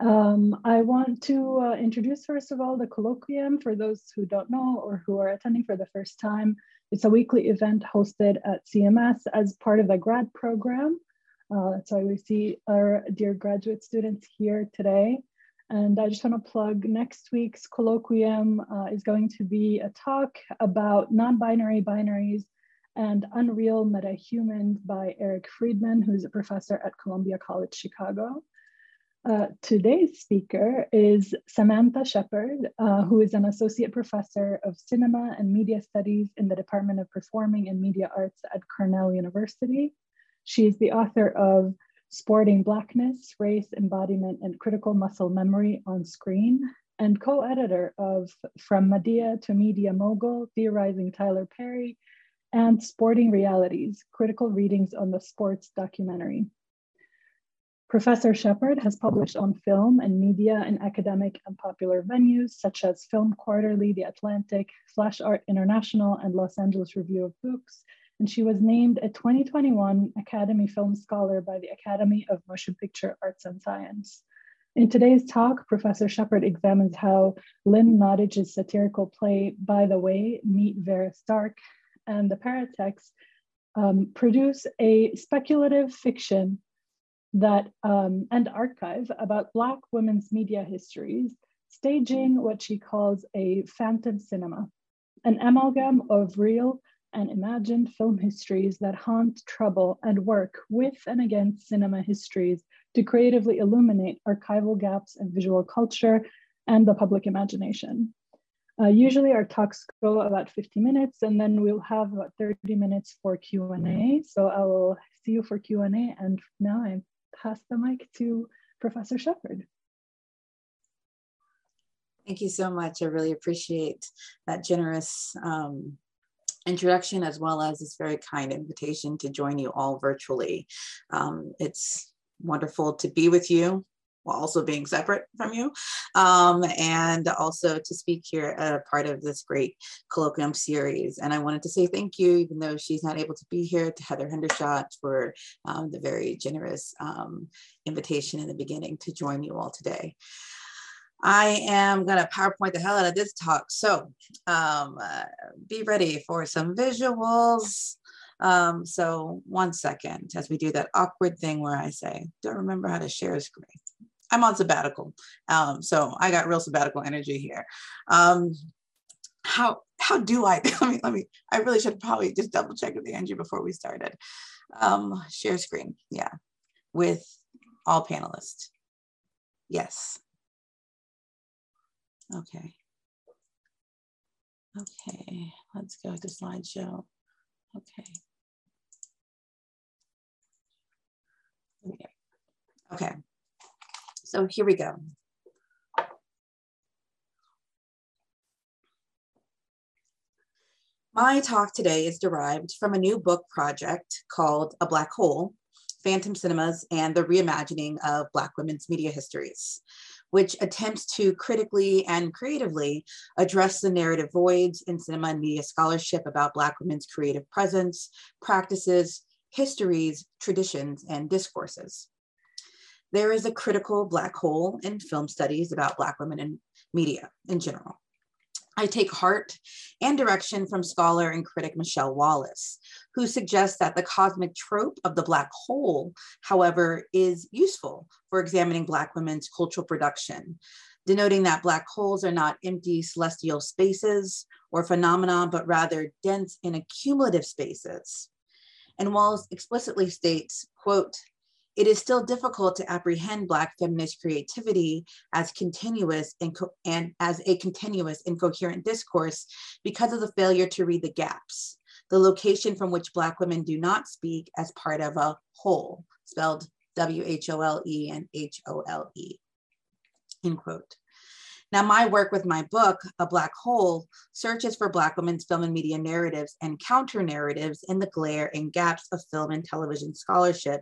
Um, I want to uh, introduce, first of all, the colloquium for those who don't know or who are attending for the first time. It's a weekly event hosted at CMS as part of the grad program. Uh, so we see our dear graduate students here today. And I just want to plug next week's colloquium uh, is going to be a talk about non-binary binaries and Unreal Metahumans by Eric Friedman, who's a professor at Columbia College Chicago. Uh, today's speaker is Samantha Sheppard, uh, who is an associate professor of cinema and media studies in the Department of Performing and Media Arts at Cornell University. She is the author of Sporting Blackness, Race, Embodiment, and Critical Muscle Memory on Screen, and co-editor of From Madea to Media Mogul, Theorizing Tyler Perry, and Sporting Realities, Critical Readings on the Sports Documentary. Professor Sheppard has published on film and media in academic and popular venues such as Film Quarterly, The Atlantic, Flash Art International, and Los Angeles Review of Books, and she was named a 2021 Academy Film Scholar by the Academy of Motion Picture Arts and Science. In today's talk, Professor Sheppard examines how Lynn Nottage's satirical play, By the Way, Meet Vera Stark, and the Paratext um, produce a speculative fiction that um, and archive about Black women's media histories, staging what she calls a phantom cinema, an amalgam of real and imagined film histories that haunt, trouble, and work with and against cinema histories to creatively illuminate archival gaps in visual culture and the public imagination. Uh, usually our talks go about 50 minutes and then we'll have about 30 minutes for Q&A. So I will see you for Q&A and now I pass the mic to Professor Sheppard. Thank you so much. I really appreciate that generous um, introduction as well as this very kind invitation to join you all virtually. Um, it's wonderful to be with you while also being separate from you um, and also to speak here a part of this great colloquium series. And I wanted to say thank you, even though she's not able to be here, to Heather Hendershot for um, the very generous um, invitation in the beginning to join you all today. I am going to PowerPoint the hell out of this talk. So um, uh, be ready for some visuals. Um, so one second as we do that awkward thing where I say, don't remember how to share a screen. I'm on sabbatical. Um, so I got real sabbatical energy here. Um, how how do I, let me, let me, I really should probably just double check with Angie before we started. Um, share screen, yeah, with all panelists. Yes, Okay. Okay, let's go to slideshow. Okay. Okay. So here we go. My talk today is derived from a new book project called A Black Hole, Phantom Cinemas and the Reimagining of Black Women's Media Histories which attempts to critically and creatively address the narrative voids in cinema and media scholarship about Black women's creative presence, practices, histories, traditions, and discourses. There is a critical Black hole in film studies about Black women in media in general. I take heart and direction from scholar and critic Michelle Wallace, who suggests that the cosmic trope of the Black hole, however, is useful for examining Black women's cultural production, denoting that Black holes are not empty celestial spaces or phenomena, but rather dense and accumulative spaces. And Wallace explicitly states, quote, it is still difficult to apprehend Black feminist creativity as continuous and, and as a continuous and coherent discourse because of the failure to read the gaps, the location from which Black women do not speak as part of a whole, spelled W-H-O-L-E and H-O-L-E, end quote. Now, my work with my book, A Black Hole, searches for Black women's film and media narratives and counter narratives in the glare and gaps of film and television scholarship,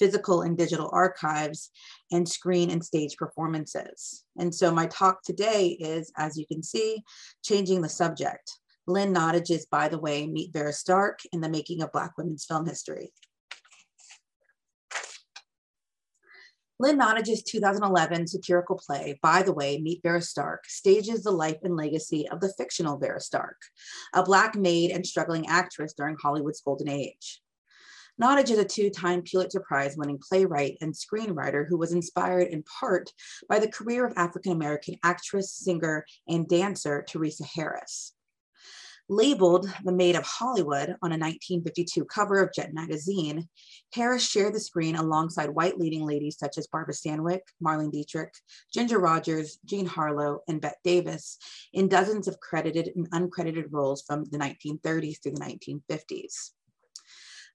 physical and digital archives, and screen and stage performances. And so my talk today is, as you can see, changing the subject. Lynn Nottage's By the Way, Meet Vera Stark in the Making of Black Women's Film History. Lynn Nottage's 2011 satirical play, By the Way, Meet Vera Stark, stages the life and legacy of the fictional Vera Stark, a Black maid and struggling actress during Hollywood's golden age. Nottage is a two-time Pulitzer Prize winning playwright and screenwriter who was inspired in part by the career of African-American actress, singer, and dancer Theresa Harris. Labeled the Maid of Hollywood on a 1952 cover of Jet magazine, Harris shared the screen alongside white leading ladies such as Barbara Stanwyck, Marlene Dietrich, Ginger Rogers, Jean Harlow, and Bette Davis in dozens of credited and uncredited roles from the 1930s through the 1950s.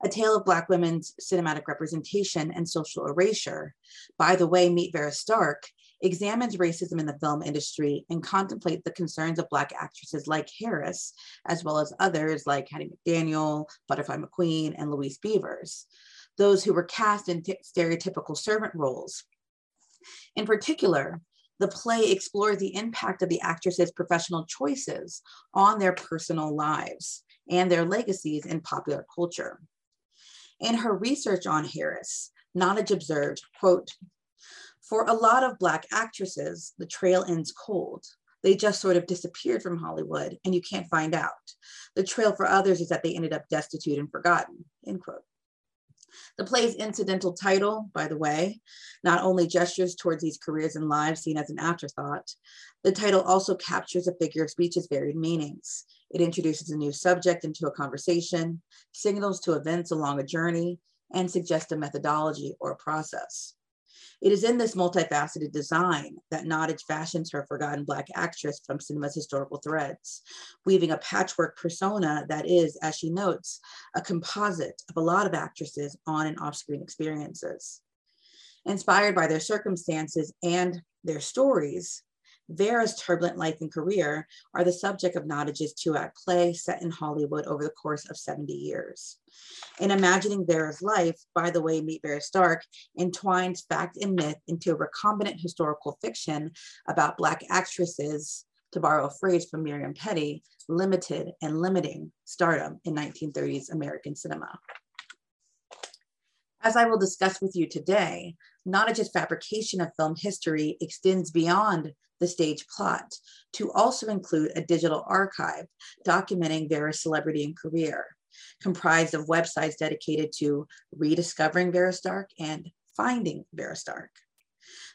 A Tale of Black Women's Cinematic Representation and Social Erasure, By the Way, Meet Vera Stark, examines racism in the film industry and contemplate the concerns of Black actresses like Harris, as well as others like Hattie McDaniel, Butterfly McQueen, and Louise Beavers, those who were cast in stereotypical servant roles. In particular, the play explores the impact of the actresses' professional choices on their personal lives and their legacies in popular culture. In her research on Harris, Nottage observed, quote, for a lot of Black actresses, the trail ends cold. They just sort of disappeared from Hollywood and you can't find out. The trail for others is that they ended up destitute and forgotten, end quote. The play's incidental title, by the way, not only gestures towards these careers and lives seen as an afterthought, the title also captures a figure of speech's varied meanings. It introduces a new subject into a conversation, signals to events along a journey, and suggests a methodology or a process. It is in this multifaceted design that Nottage fashions her forgotten Black actress from cinema's historical threads, weaving a patchwork persona that is, as she notes, a composite of a lot of actresses on and off screen experiences. Inspired by their circumstances and their stories, Vera's turbulent life and career are the subject of Nottage's two-act play set in Hollywood over the course of 70 years. In imagining Vera's life, by the way, Meet Vera Stark entwines fact and myth into a recombinant historical fiction about Black actresses, to borrow a phrase from Miriam Petty, limited and limiting stardom in 1930s American cinema. As I will discuss with you today, Nottage's fabrication of film history extends beyond the stage plot to also include a digital archive documenting Vera's celebrity and career, comprised of websites dedicated to rediscovering Vera Stark and finding Vera Stark.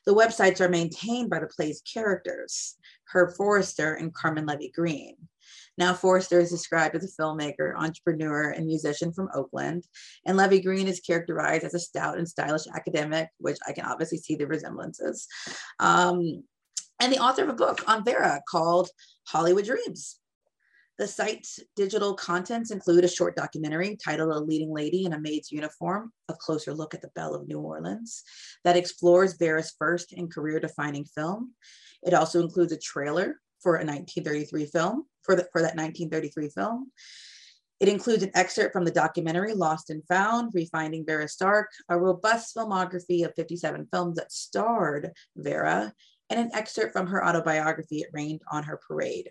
The websites are maintained by the play's characters, Herb Forrester and Carmen Levy Green. Now, Forrester is described as a filmmaker, entrepreneur, and musician from Oakland. And Levy Green is characterized as a stout and stylish academic, which I can obviously see the resemblances. Um, and the author of a book on Vera called Hollywood Dreams. The site's digital contents include a short documentary titled A Leading Lady in a Maid's Uniform, a closer look at the Belle of New Orleans, that explores Vera's first and career defining film. It also includes a trailer for a 1933 film, for, the, for that 1933 film. It includes an excerpt from the documentary Lost and Found, Refinding Vera Stark, a robust filmography of 57 films that starred Vera, and an excerpt from her autobiography, It Rained on Her Parade,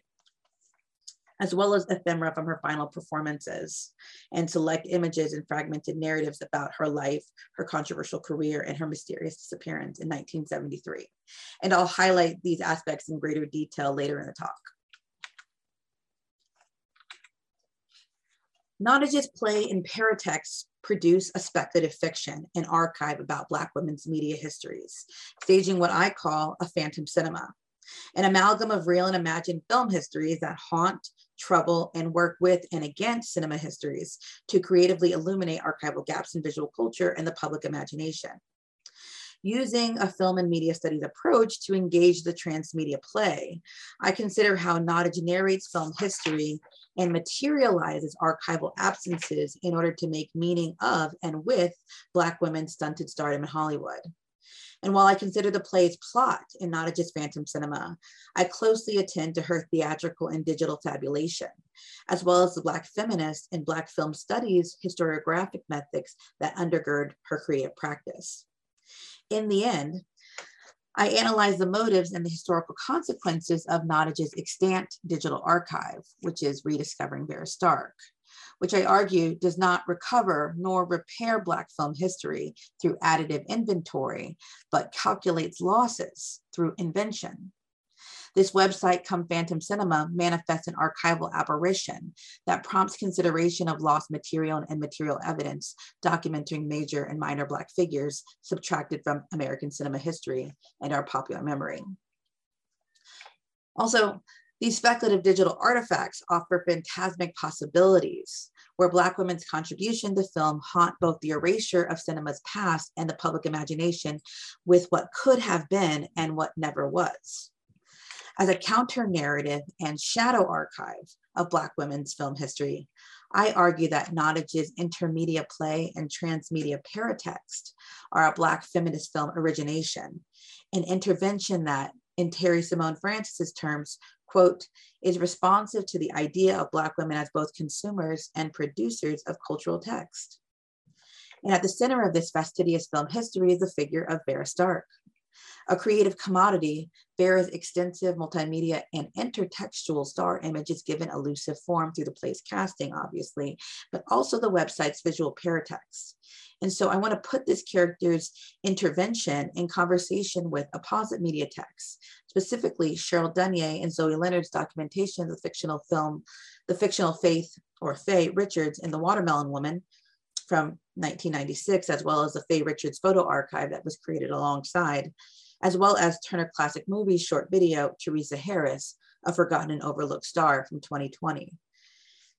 as well as ephemera from her final performances and select images and fragmented narratives about her life, her controversial career, and her mysterious disappearance in 1973. And I'll highlight these aspects in greater detail later in the talk. Nottage's play in Paratext produce a speculative fiction, and archive about Black women's media histories, staging what I call a phantom cinema, an amalgam of real and imagined film histories that haunt, trouble, and work with and against cinema histories to creatively illuminate archival gaps in visual culture and the public imagination using a film and media studies approach to engage the transmedia play. I consider how Nottage narrates film history and materializes archival absences in order to make meaning of and with Black women's stunted stardom in Hollywood. And while I consider the play's plot in Nottage's Phantom Cinema, I closely attend to her theatrical and digital fabulation, as well as the Black feminist and Black film studies historiographic methods that undergird her creative practice. In the end, I analyzed the motives and the historical consequences of Nottage's extant digital archive, which is rediscovering Vera Stark, which I argue does not recover nor repair Black film history through additive inventory, but calculates losses through invention. This website, Come Phantom Cinema, manifests an archival aberration that prompts consideration of lost material and immaterial evidence documenting major and minor Black figures subtracted from American cinema history and our popular memory. Also, these speculative digital artifacts offer phantasmic possibilities where Black women's contribution to film haunt both the erasure of cinema's past and the public imagination with what could have been and what never was as a counter narrative and shadow archive of Black women's film history, I argue that Nottage's intermedia play and transmedia paratext are a Black feminist film origination, an intervention that, in Terri Simone Francis's terms, quote, is responsive to the idea of Black women as both consumers and producers of cultural text. And at the center of this fastidious film history is the figure of Vera Stark, a creative commodity, bears extensive multimedia and intertextual star images given elusive form through the play's casting, obviously, but also the website's visual paratext. And so I want to put this character's intervention in conversation with apposite media texts, specifically Cheryl Dunye and Zoe Leonard's documentation of the fictional film, The Fictional Faith or Fae Richards in The Watermelon Woman from 1996, as well as the Fae Richards photo archive that was created alongside as well as Turner Classic Movies short video, Theresa Harris, A Forgotten and Overlooked Star from 2020.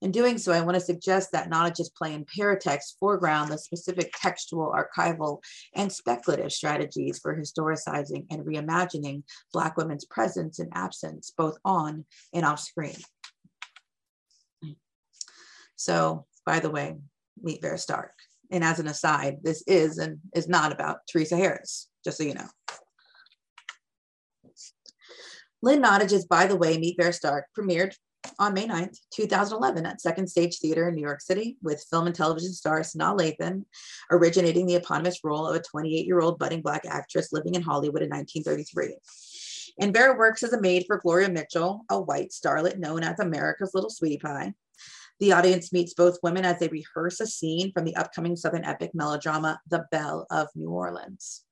In doing so, I want to suggest that Nottage's play in paratext foreground the specific textual, archival, and speculative strategies for historicizing and reimagining Black women's presence and absence, both on and off screen. So, by the way, meet Vera Stark. And as an aside, this is and is not about Theresa Harris, just so you know. Lynn Nottage's By the Way, Meet Vera Stark premiered on May 9th, 2011 at Second Stage Theater in New York City with film and television star Sanaa Lathan, originating the eponymous role of a 28-year-old budding Black actress living in Hollywood in 1933. And Vera works as a maid for Gloria Mitchell, a white starlet known as America's Little Sweetie Pie. The audience meets both women as they rehearse a scene from the upcoming Southern epic melodrama, The Belle of New Orleans.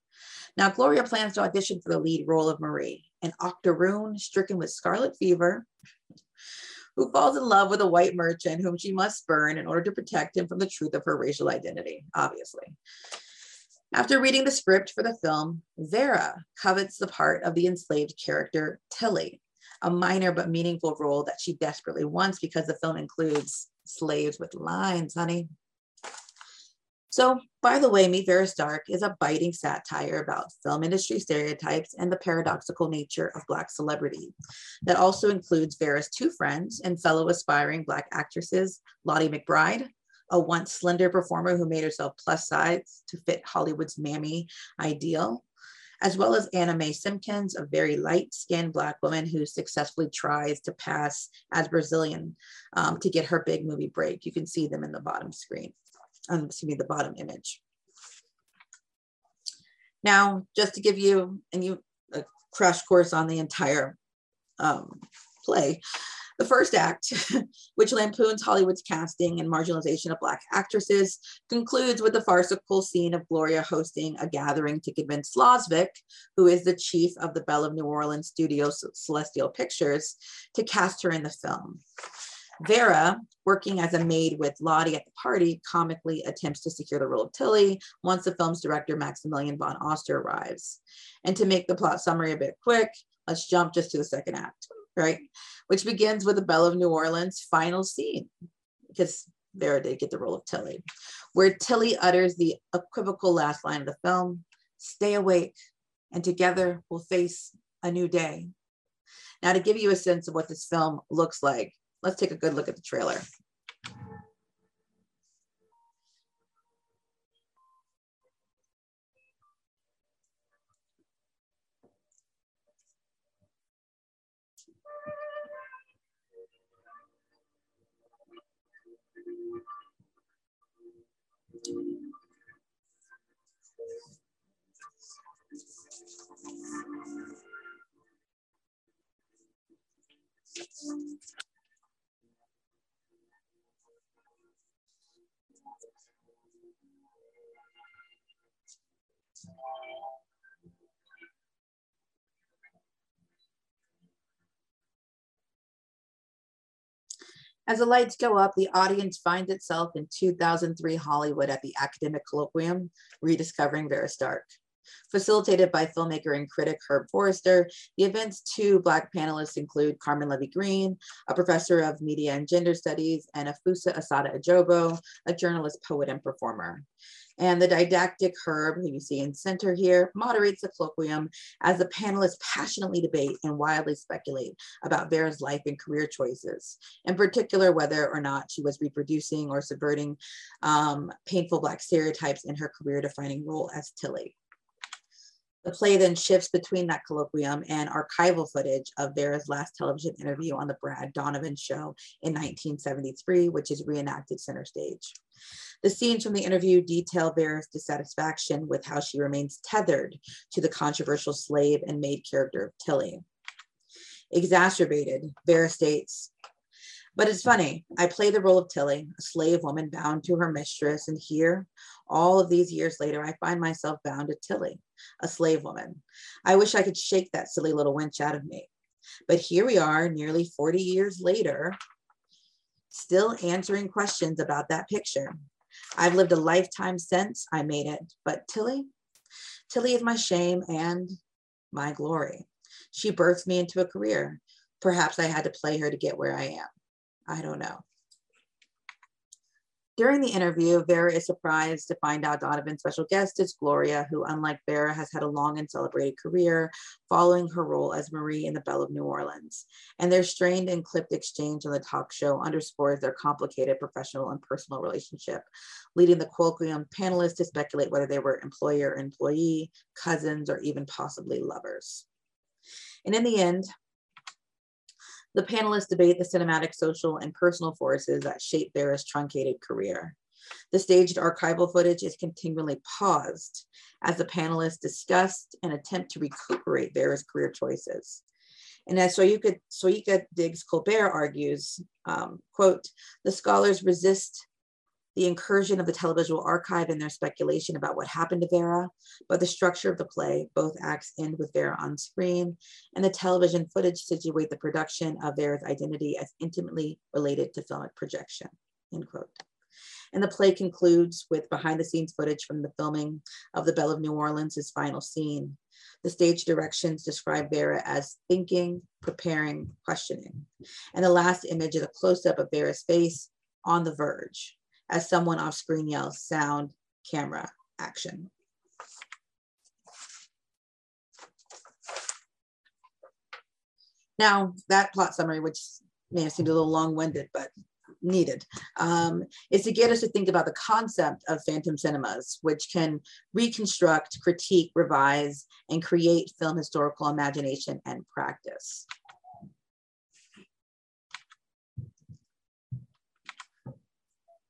Now, Gloria plans to audition for the lead role of Marie, an octoroon stricken with scarlet fever, who falls in love with a white merchant whom she must burn in order to protect him from the truth of her racial identity, obviously. After reading the script for the film, Vera covets the part of the enslaved character Tilly, a minor but meaningful role that she desperately wants because the film includes slaves with lines, honey. So, by the way, Meet Vera Stark is a biting satire about film industry stereotypes and the paradoxical nature of Black celebrity. That also includes Vera's two friends and fellow aspiring Black actresses, Lottie McBride, a once slender performer who made herself plus size to fit Hollywood's mammy ideal, as well as Anna Mae Simpkins, a very light skinned Black woman who successfully tries to pass as Brazilian um, to get her big movie break. You can see them in the bottom screen um, excuse me, the bottom image. Now, just to give you and you a crash course on the entire um, play, the first act, which lampoons Hollywood's casting and marginalization of Black actresses, concludes with the farcical scene of Gloria hosting a gathering to convince Slosvik, who is the chief of the Belle of New Orleans studio Celestial Pictures, to cast her in the film. Vera, working as a maid with Lottie at the party, comically attempts to secure the role of Tilly once the film's director, Maximilian von Oster, arrives. And to make the plot summary a bit quick, let's jump just to the second act, right? Which begins with the Belle of New Orleans final scene, because Vera did get the role of Tilly, where Tilly utters the equivocal last line of the film stay awake, and together we'll face a new day. Now, to give you a sense of what this film looks like, Let's take a good look at the trailer. As the lights go up, the audience finds itself in 2003 Hollywood at the Academic Colloquium, rediscovering Vera Stark. Facilitated by filmmaker and critic Herb Forrester, the event's two Black panelists include Carmen Levy Green, a professor of media and gender studies, and Afua Assata Ejobo, a journalist, poet, and performer. And the didactic Herb, who you see in center here, moderates the colloquium as the panelists passionately debate and wildly speculate about Vera's life and career choices, in particular, whether or not she was reproducing or subverting um, painful Black stereotypes in her career defining role as Tilly. The play then shifts between that colloquium and archival footage of Vera's last television interview on the Brad Donovan show in 1973, which is reenacted center stage. The scenes from the interview detail Vera's dissatisfaction with how she remains tethered to the controversial slave and maid character of Tilly. Exacerbated, Vera states, but it's funny. I play the role of Tilly, a slave woman bound to her mistress. And here, all of these years later, I find myself bound to Tilly, a slave woman. I wish I could shake that silly little wench out of me. But here we are, nearly 40 years later, still answering questions about that picture. I've lived a lifetime since I made it, but Tilly, Tilly is my shame and my glory. She birthed me into a career. Perhaps I had to play her to get where I am. I don't know. During the interview, Vera is surprised to find out Donovan's special guest is Gloria, who, unlike Vera, has had a long and celebrated career following her role as Marie in The Belle of New Orleans. And their strained and clipped exchange on the talk show underscores their complicated professional and personal relationship, leading the colloquium panelists to speculate whether they were employer or employee, cousins, or even possibly lovers. And in the end, the panelists debate the cinematic, social, and personal forces that shape Vera's truncated career. The staged archival footage is continually paused as the panelists discuss and attempt to recuperate Vera's career choices. And as Soyica, Soyica Diggs Colbert argues, um, quote, the scholars resist the incursion of the televisual archive and their speculation about what happened to Vera, but the structure of the play, both acts end with Vera on screen, and the television footage situate the production of Vera's identity as intimately related to filmic projection, end quote. And the play concludes with behind the scenes footage from the filming of The Belle of New Orleans' final scene. The stage directions describe Vera as thinking, preparing, questioning. And the last image is a close up of Vera's face on the verge, as someone off screen yells sound, camera, action. Now, that plot summary, which may have seemed a little long-winded, but needed, um, is to get us to think about the concept of phantom cinemas, which can reconstruct, critique, revise, and create film historical imagination and practice.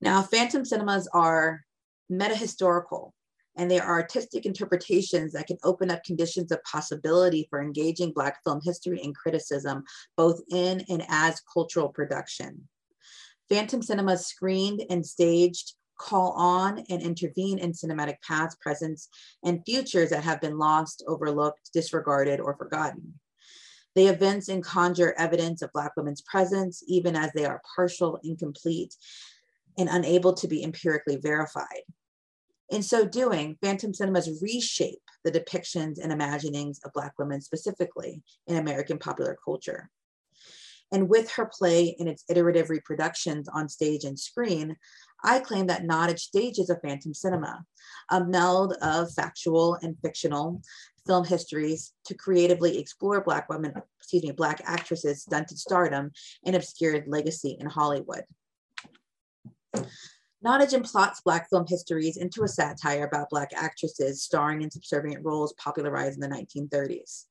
Now, phantom cinemas are meta-historical and they are artistic interpretations that can open up conditions of possibility for engaging Black film history and criticism, both in and as cultural production. Phantom cinemas screened and staged call on and intervene in cinematic past, presents, and futures that have been lost, overlooked, disregarded, or forgotten. They evince and conjure evidence of Black women's presence, even as they are partial, incomplete, and unable to be empirically verified. In so doing, Phantom Cinemas reshape the depictions and imaginings of Black women specifically in American popular culture. And with her play and its iterative reproductions on stage and screen, I claim that Nottage stages a phantom cinema, a meld of factual and fictional film histories to creatively explore Black women, excuse me, Black actresses' stunted stardom and obscured legacy in Hollywood. Nottage plots Black film histories into a satire about Black actresses starring in subservient roles popularized in the 1930s.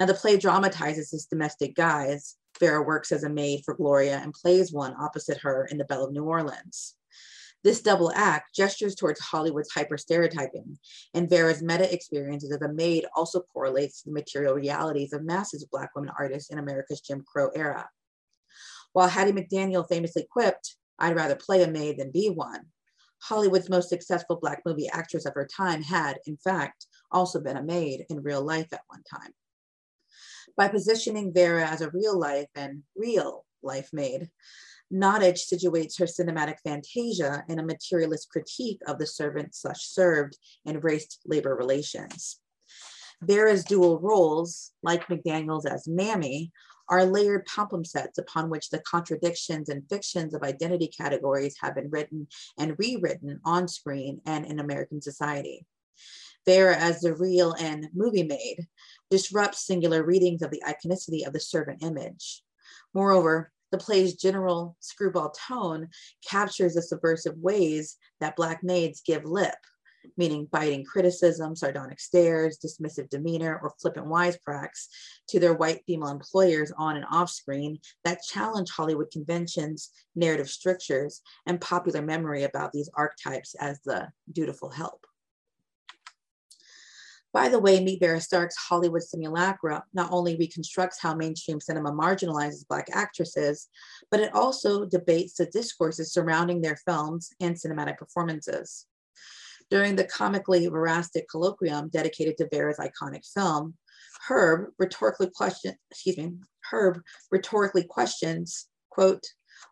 Now, the play dramatizes this domestic guise. Vera works as a maid for Gloria and plays one opposite her in The Belle of New Orleans. This double act gestures towards Hollywood's hyper stereotyping, and Vera's meta experiences as a maid also correlates to the material realities of masses of Black women artists in America's Jim Crow era. While Hattie McDaniel famously quipped, I'd rather play a maid than be one. Hollywood's most successful Black movie actress of her time had, in fact, also been a maid in real life at one time. By positioning Vera as a real life and real life maid, Nottage situates her cinematic fantasia in a materialist critique of the servant slash served and race labor relations. Vera's dual roles, like McDaniel's as Mammy, are layered palimpsests upon which the contradictions and fictions of identity categories have been written and rewritten on screen and in American society. Vera as the real and movie made, disrupts singular readings of the iconicity of the servant image. Moreover, the play's general screwball tone captures the subversive ways that Black maids give lip, meaning biting criticism, sardonic stares, dismissive demeanor, or flippant wisecracks to their white female employers on and off screen that challenge Hollywood conventions, narrative strictures, and popular memory about these archetypes as the dutiful help. By the way, Meet Vera Stark's Hollywood Simulacra not only reconstructs how mainstream cinema marginalizes Black actresses, but it also debates the discourses surrounding their films and cinematic performances. During the comically verastic colloquium dedicated to Vera's iconic film, Herb rhetorically questions, excuse me, Herb rhetorically questions, quote,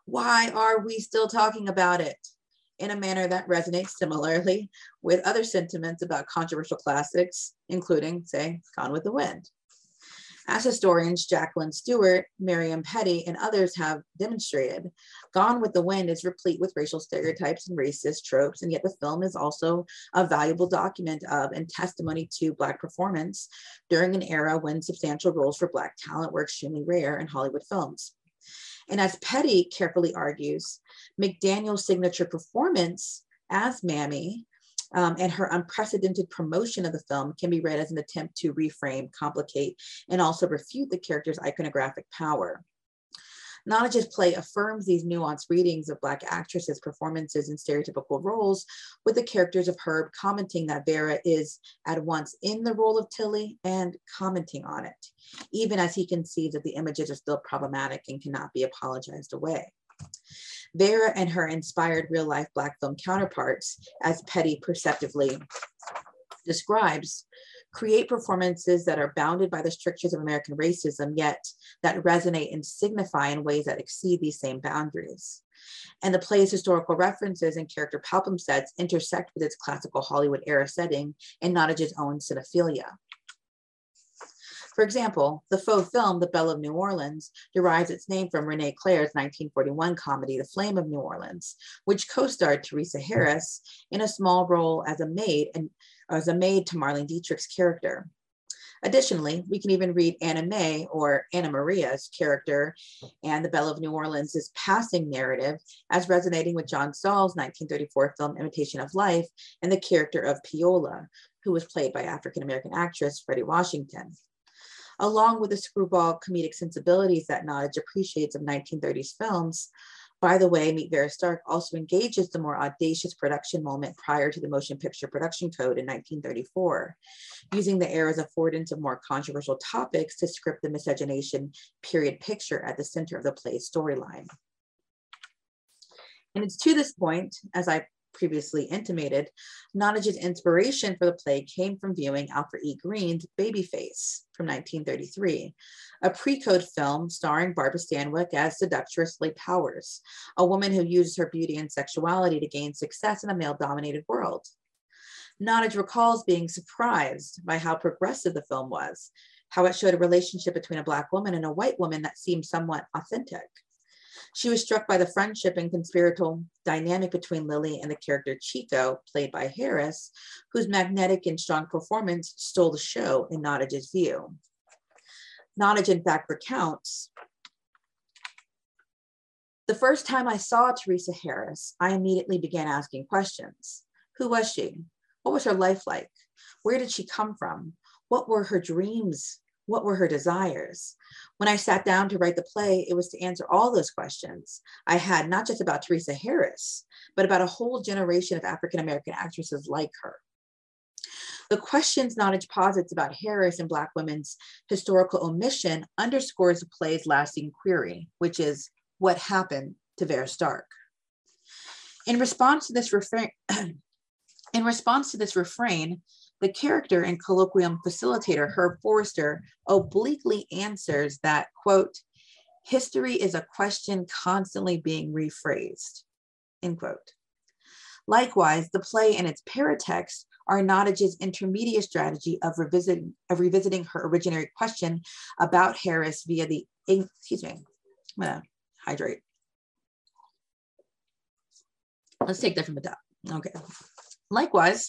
why are we still talking about it? in a manner that resonates similarly with other sentiments about controversial classics, including, say, Gone with the Wind. As historians Jacqueline Stewart, Miriam Petty, and others have demonstrated, Gone with the Wind is replete with racial stereotypes and racist tropes, and yet the film is also a valuable document of and testimony to Black performance during an era when substantial roles for Black talent were extremely rare in Hollywood films. And as Petty carefully argues, McDaniel's signature performance as Mammy um, and her unprecedented promotion of the film can be read as an attempt to reframe, complicate, and also refute the character's iconographic power. Nottage's play affirms these nuanced readings of Black actresses' performances in stereotypical roles, with the characters of Herb commenting that Vera is at once in the role of Tilly and commenting on it, even as he conceives that the images are still problematic and cannot be apologized away. Vera and her inspired real life Black film counterparts, as Petty perceptively describes, create performances that are bounded by the strictures of American racism, yet that resonate and signify in ways that exceed these same boundaries. And the play's historical references and character palimpsests intersect with its classical Hollywood era setting and Nottage's own cinephilia. For example, the faux film, The Belle of New Orleans, derives its name from René Clair's 1941 comedy, The Flame of New Orleans, which co-starred Theresa Harris in a small role as a maid and as a maid to Marlene Dietrich's character. Additionally, we can even read Anna May or Anna Maria's character and the Belle of New Orleans' passing narrative as resonating with John Stahl's 1934 film Imitation of Life and the character of Peola, who was played by African American actress Fredi Washington along with the screwball comedic sensibilities that Nottage appreciates of 1930s films. By the way, Meet Vera Stark also engages the more audacious production moment prior to the Motion Picture Production Code in 1934, using the era's affordance of more controversial topics to script the miscegenation period picture at the center of the play's storyline. And it's to this point, as I previously intimated, Nottage's inspiration for the play came from viewing Alfred E. Green's Babyface from 1933, a pre-code film starring Barbara Stanwyck as seductress Leigh Powers, a woman who uses her beauty and sexuality to gain success in a male-dominated world. Nottage recalls being surprised by how progressive the film was, how it showed a relationship between a Black woman and a white woman that seemed somewhat authentic. She was struck by the friendship and conspiratorial dynamic between Lily and the character Chico, played by Harris, whose magnetic and strong performance stole the show in Nottage's view. Nottage, in fact, recounts the first time I saw Theresa Harris, I immediately began asking questions. Who was she? What was her life like? Where did she come from? What were her dreams what were her desires? When I sat down to write the play, it was to answer all those questions I had, not just about Theresa Harris, but about a whole generation of African American actresses like her. The questions Nottage posits about Harris and Black women's historical omission underscores the play's lasting query, which is what happened to Vera Stark? In response to this refrain, in response to this refrain, the character and colloquium facilitator, Herb Forrester, obliquely answers that, quote, history is a question constantly being rephrased, end quote. Likewise, the play and its paratext are Nottage's intermediate strategy of revisiting, of revisiting her originary question about Harris via the, excuse me, I'm gonna hydrate. Let's take that from the top. Okay. Likewise,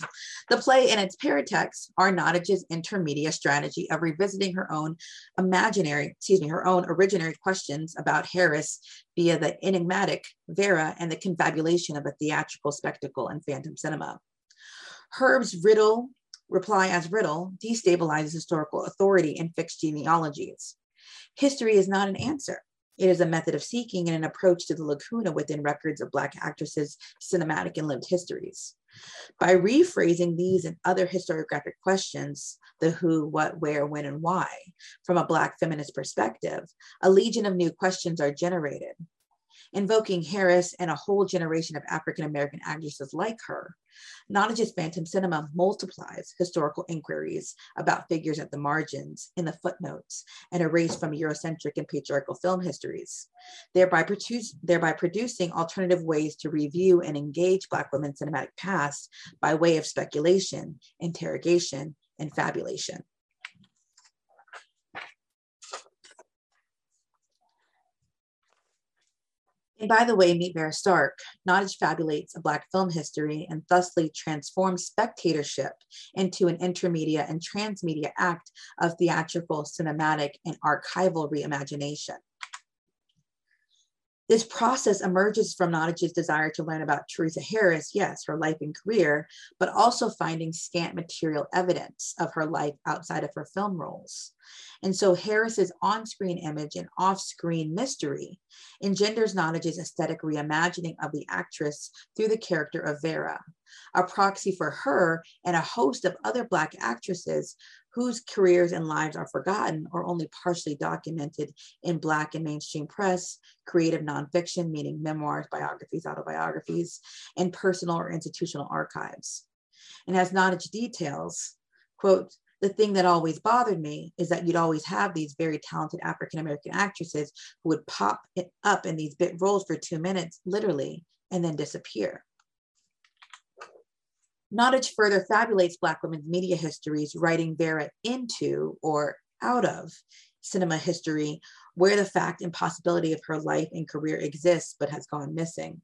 the play and its paratext are Nottage's intermediate strategy of revisiting her own imaginary, excuse me, her own originary questions about Harris via the enigmatic Vera and the confabulation of a theatrical spectacle and phantom cinema. Herb's riddle, reply as riddle, destabilizes historical authority in fixed genealogies. History is not an answer. It is a method of seeking and an approach to the lacuna within records of Black actresses' cinematic and lived histories. By rephrasing these and other historiographic questions, the who, what, where, when, and why, from a Black feminist perspective, a legion of new questions are generated. Invoking Harris and a whole generation of African American actresses like her, Nottage's Phantom Cinema multiplies historical inquiries about figures at the margins, in the footnotes, and erased from Eurocentric and patriarchal film histories, thereby, produce, thereby producing alternative ways to review and engage Black women's cinematic past by way of speculation, interrogation, and fabulation. And by the way, meet Vera Stark. Nottage fabulates a Black film history and thusly transforms spectatorship into an intermedia and transmedia act of theatrical, cinematic, and archival reimagination. This process emerges from Nottage's desire to learn about Theresa Harris, yes, her life and career, but also finding scant material evidence of her life outside of her film roles. And so Harris's on-screen image and off-screen mystery engenders Nottage's aesthetic reimagining of the actress through the character of Vera, a proxy for her and a host of other Black actresses whose careers and lives are forgotten or only partially documented in Black and mainstream press, creative nonfiction, meaning memoirs, biographies, autobiographies, and personal or institutional archives. And as Nottage details, quote, the thing that always bothered me is that you'd always have these very talented African American actresses who would pop up in these bit roles for two minutes, literally, and then disappear. Nottage further fabulates Black women's media histories, writing Vera into or out of cinema history, where the fact and possibility of her life and career exists but has gone missing.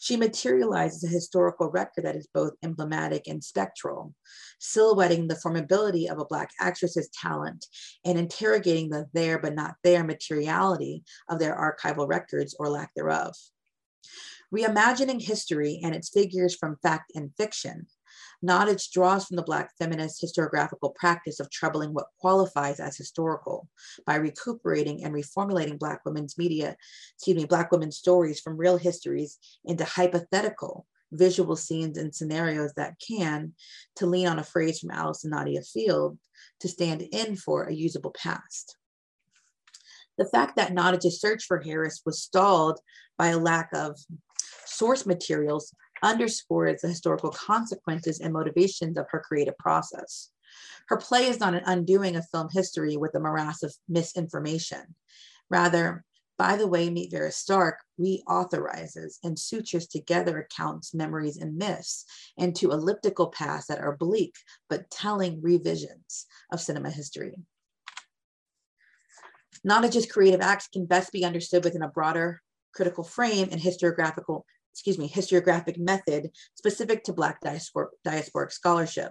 She materializes a historical record that is both emblematic and spectral, silhouetting the formability of a Black actress's talent and interrogating the there but not there materiality of their archival records or lack thereof. Reimagining history and its figures from fact and fiction, Nottage draws from the Black feminist historiographical practice of troubling what qualifies as historical by recuperating and reformulating Black women's media, excuse me, Black women's stories from real histories into hypothetical visual scenes and scenarios that can, to lean on a phrase from Allyson Nadia Field, to stand in for a usable past. The fact that Nottage's search for Harris was stalled by a lack of source materials underscores the historical consequences and motivations of her creative process. Her play is not an undoing of film history with a morass of misinformation. Rather, by the way, Meet Vera Stark reauthorizes and sutures together accounts, memories, and myths into elliptical paths that are bleak but telling revisions of cinema history. Nottage's creative acts can best be understood within a broader critical frame and historiographical excuse me, historiographic method specific to Black diaspor diasporic scholarship.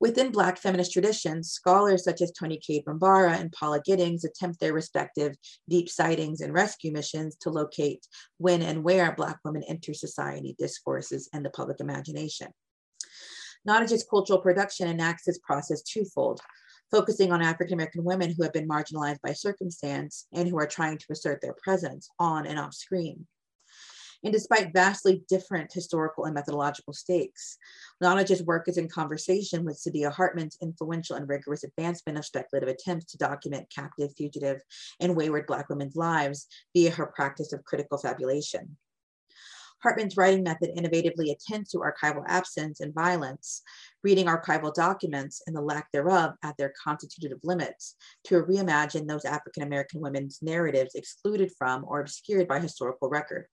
Within Black feminist traditions, scholars such as Toni Cade Bambara and Paula Giddings attempt their respective deep sightings and rescue missions to locate when and where Black women enter society discourses and the public imagination. Nottage's cultural production enacts this process twofold, focusing on African American women who have been marginalized by circumstance and who are trying to assert their presence on and off screen. And despite vastly different historical and methodological stakes, Nottage's work is in conversation with Saidiya Hartman's influential and rigorous advancement of speculative attempts to document captive, fugitive, and wayward Black women's lives via her practice of critical fabulation. Hartman's writing method innovatively attends to archival absence and violence, reading archival documents and the lack thereof at their constitutive limits to reimagine those African American women's narratives excluded from or obscured by historical record.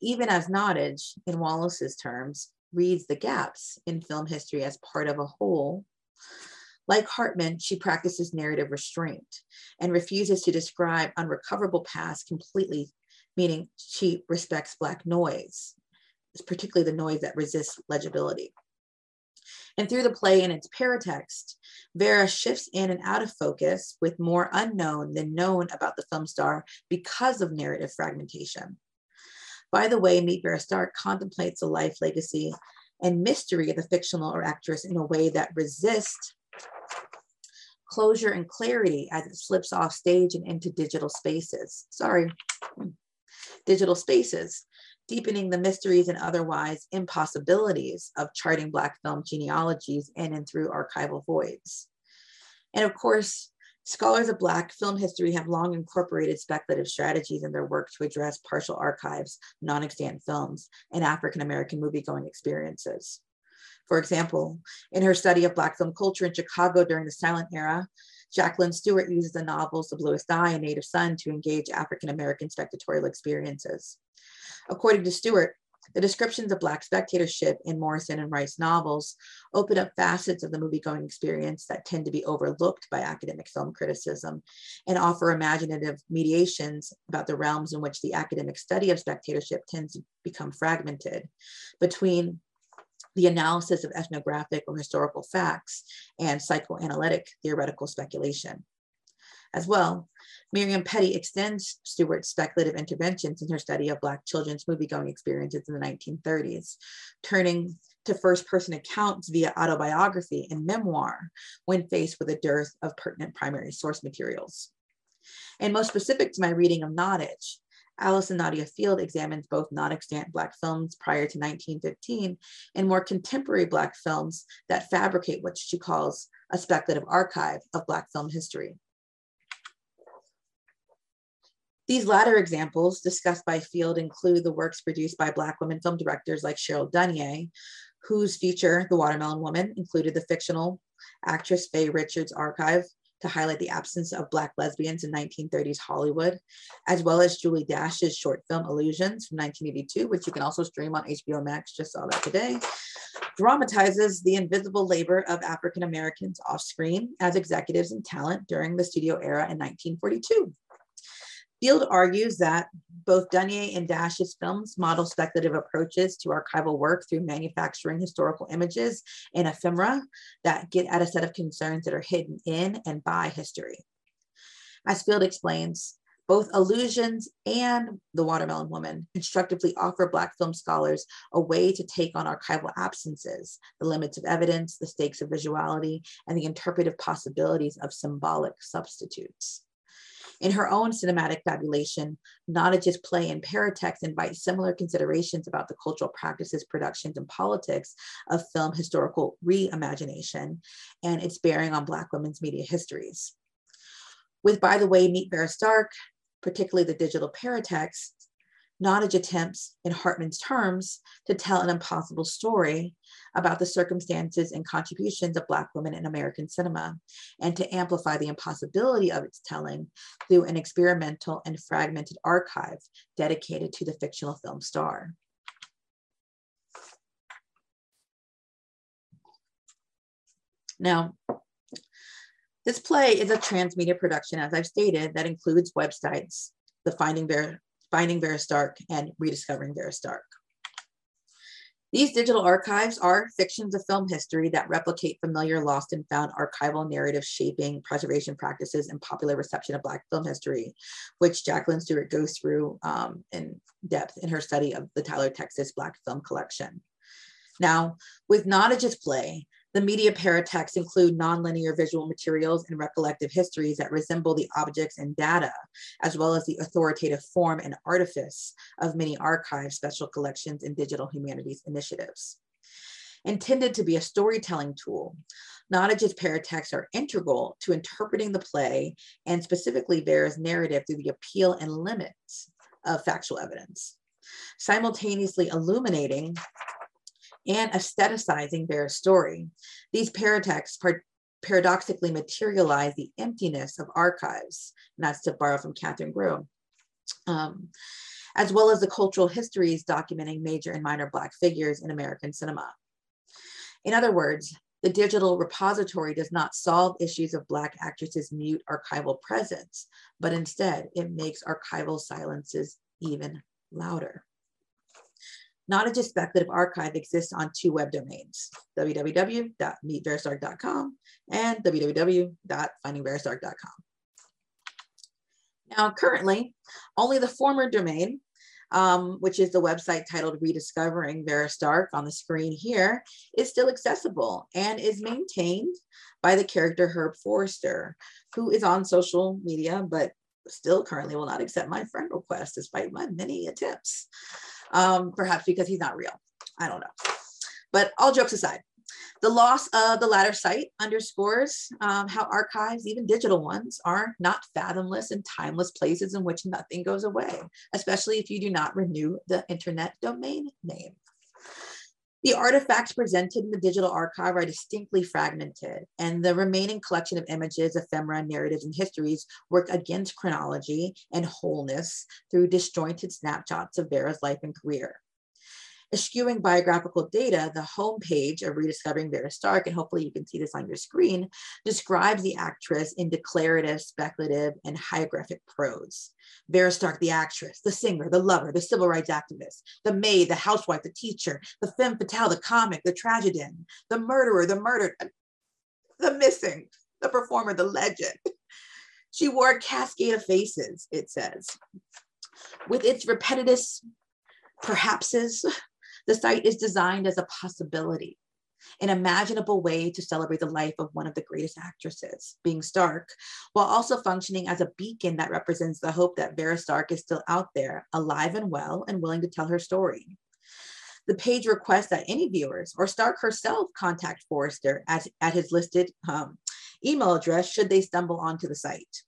Even as Nottage, in Wallace's terms, reads the gaps in film history as part of a whole, like Hartman, she practices narrative restraint and refuses to describe unrecoverable past completely, meaning she respects Black noise, particularly the noise that resists legibility. And through the play and its paratext, Vera shifts in and out of focus with more unknown than known about the film star because of narrative fragmentation. By the way, Meet Vera Stark contemplates the life, legacy, and mystery of the fictional or actress in a way that resists closure and clarity as it slips off stage and into digital spaces. Sorry, digital spaces, deepening the mysteries and otherwise impossibilities of charting Black film genealogies in and through archival voids. And of course, scholars of Black film history have long incorporated speculative strategies in their work to address partial archives, non-extant films, and African American movie-going experiences. For example, in her study of Black film culture in Chicago during the silent era, Jacqueline Stewart uses the novels The Bluest Eye and Native Son to engage African American spectatorial experiences. According to Stewart, the descriptions of Black spectatorship in Morrison and Wright's novels open up facets of the movie-going experience that tend to be overlooked by academic film criticism and offer imaginative mediations about the realms in which the academic study of spectatorship tends to become fragmented between the analysis of ethnographic or historical facts, and psychoanalytic theoretical speculation. As well, Miriam Petty extends Stewart's speculative interventions in her study of Black children's movie-going experiences in the 1930s, turning to first-person accounts via autobiography and memoir when faced with a dearth of pertinent primary source materials. And most specific to my reading of Nottage, Allyson Nadia Field examines both non-extant Black films prior to 1915 and more contemporary Black films that fabricate what she calls a speculative archive of Black film history. These latter examples discussed by Field include the works produced by Black women film directors like Cheryl Dunye, whose feature, The Watermelon Woman, included the fictional actress Fae Richards' archive to highlight the absence of Black lesbians in 1930s Hollywood, as well as Julie Dash's short film Illusions from 1982, which you can also stream on HBO Max, just saw that today, dramatizes the invisible labor of African Americans off screen as executives and talent during the studio era in 1942. Field argues that both Dunye and Dash's films model speculative approaches to archival work through manufacturing historical images and ephemera that get at a set of concerns that are hidden in and by history. As Field explains, both Illusions and The Watermelon Woman constructively offer Black film scholars a way to take on archival absences, the limits of evidence, the stakes of visuality, and the interpretive possibilities of symbolic substitutes. In her own cinematic fabulation, Nottage's play and paratext invite similar considerations about the cultural practices, productions, and politics of film historical reimagination and its bearing on Black women's media histories. With By the Way, Meet Vera Stark, particularly the digital paratext, Nottage attempts, in Hartman's terms, to tell an impossible story about the circumstances and contributions of Black women in American cinema, and to amplify the impossibility of its telling through an experimental and fragmented archive dedicated to the fictional film star. Now, this play is a transmedia production, as I've stated, that includes websites, the Finding Vera Finding Vera Stark, and Rediscovering Vera Stark. These digital archives are fictions of film history that replicate familiar lost and found archival narrative shaping, preservation practices, and popular reception of Black film history, which Jacqueline Stewart goes through um, in depth in her study of the Tyler, Texas Black Film Collection. Now, with Nottage's play, the media paratexts include nonlinear visual materials and recollective histories that resemble the objects and data, as well as the authoritative form and artifice of many archives, special collections, and digital humanities initiatives. Intended to be a storytelling tool, Nottage's paratexts are integral to interpreting the play and specifically Vera's narrative through the appeal and limits of factual evidence. simultaneously illuminating and aestheticizing Vera's story. These paratexts par- paradoxically materialize the emptiness of archives, and that's to borrow from Catherine Grew, um, as well as the cultural histories documenting major and minor Black figures in American cinema. In other words, the digital repository does not solve issues of Black actresses' mute archival presence, but instead it makes archival silences even louder. Nottage's Speculative Archive exists on two web domains, www.meetverastark.com and www.findingverastark.com. Now, currently, only the former domain, um, which is the website titled Rediscovering Vera Stark on the screen here, is still accessible and is maintained by the character Herb Forrester, who is on social media, but still currently will not accept my friend request despite my many attempts um, perhaps because he's not real. I don't know. But all jokes aside, the loss of the latter site underscores um, how archives, even digital ones, are not fathomless and timeless places in which nothing goes away, especially if you do not renew the internet domain name. The artifacts presented in the digital archive are distinctly fragmented, and the remaining collection of images, ephemera, narratives, and histories work against chronology and wholeness through disjointed snapshots of Vera's life and career. Eschewing biographical data, the homepage of Rediscovering Vera Stark, and hopefully you can see this on your screen, describes the actress in declarative, speculative, and hagiographic prose. Vera Stark, the actress, the singer, the lover, the civil rights activist, the maid, the housewife, the teacher, the femme fatale, the comic, the tragedian, the murderer, the murdered, the missing, the performer, the legend. She wore a cascade of faces, it says. With its repetitive perhapses, the site is designed as a possibility, an imaginable way to celebrate the life of one of the greatest actresses, being Stark, while also functioning as a beacon that represents the hope that Vera Stark is still out there, alive and well, and willing to tell her story. The page requests that any viewers or Stark herself contact Forrester at, at his listed um, email address should they stumble onto the site.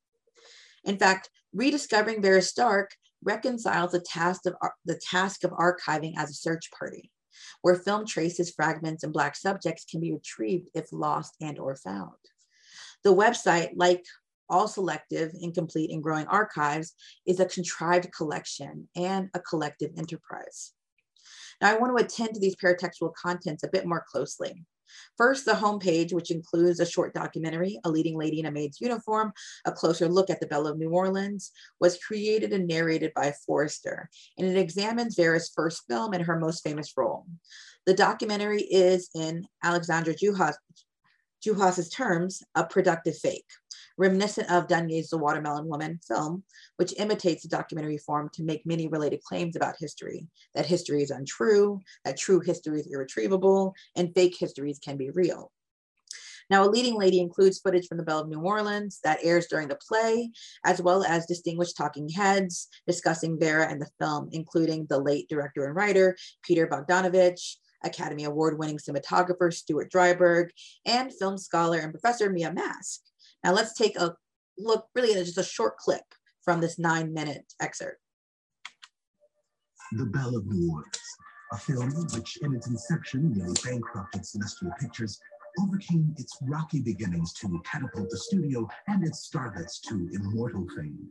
In fact, rediscovering Vera Stark reconciles the task of the task of archiving as a search party, where film traces, fragments, and Black subjects can be retrieved if lost and or found. The website, like all selective, incomplete, and growing archives, is a contrived collection and a collective enterprise. Now, I want to attend to these paratextual contents a bit more closely. First, the homepage, which includes a short documentary, A Leading Lady in a Maid's Uniform, a closer look at the Belle of New Orleans, was created and narrated by Forrester, and it examines Vera's first film and her most famous role. The documentary is, in Alexandra Juhasz, Juhasz's terms, a productive fake reminiscent of Dunye's The Watermelon Woman film, which imitates the documentary form to make many related claims about history, that history is untrue, that true history is irretrievable, and fake histories can be real. Now, A Leading Lady includes footage from the Belle of New Orleans that airs during the play, as well as distinguished talking heads discussing Vera and the film, including the late director and writer, Peter Bogdanovich, Academy Award winning cinematographer Stuart Dryburgh, and film scholar and professor Mia Mask. Now let's take a look really at just a short clip from this nine minute excerpt. The Belle of New Orleans, a film which in its inception nearly bankrupted Celestial Pictures, overcame its rocky beginnings to catapult the studio and its starlets to immortal fame.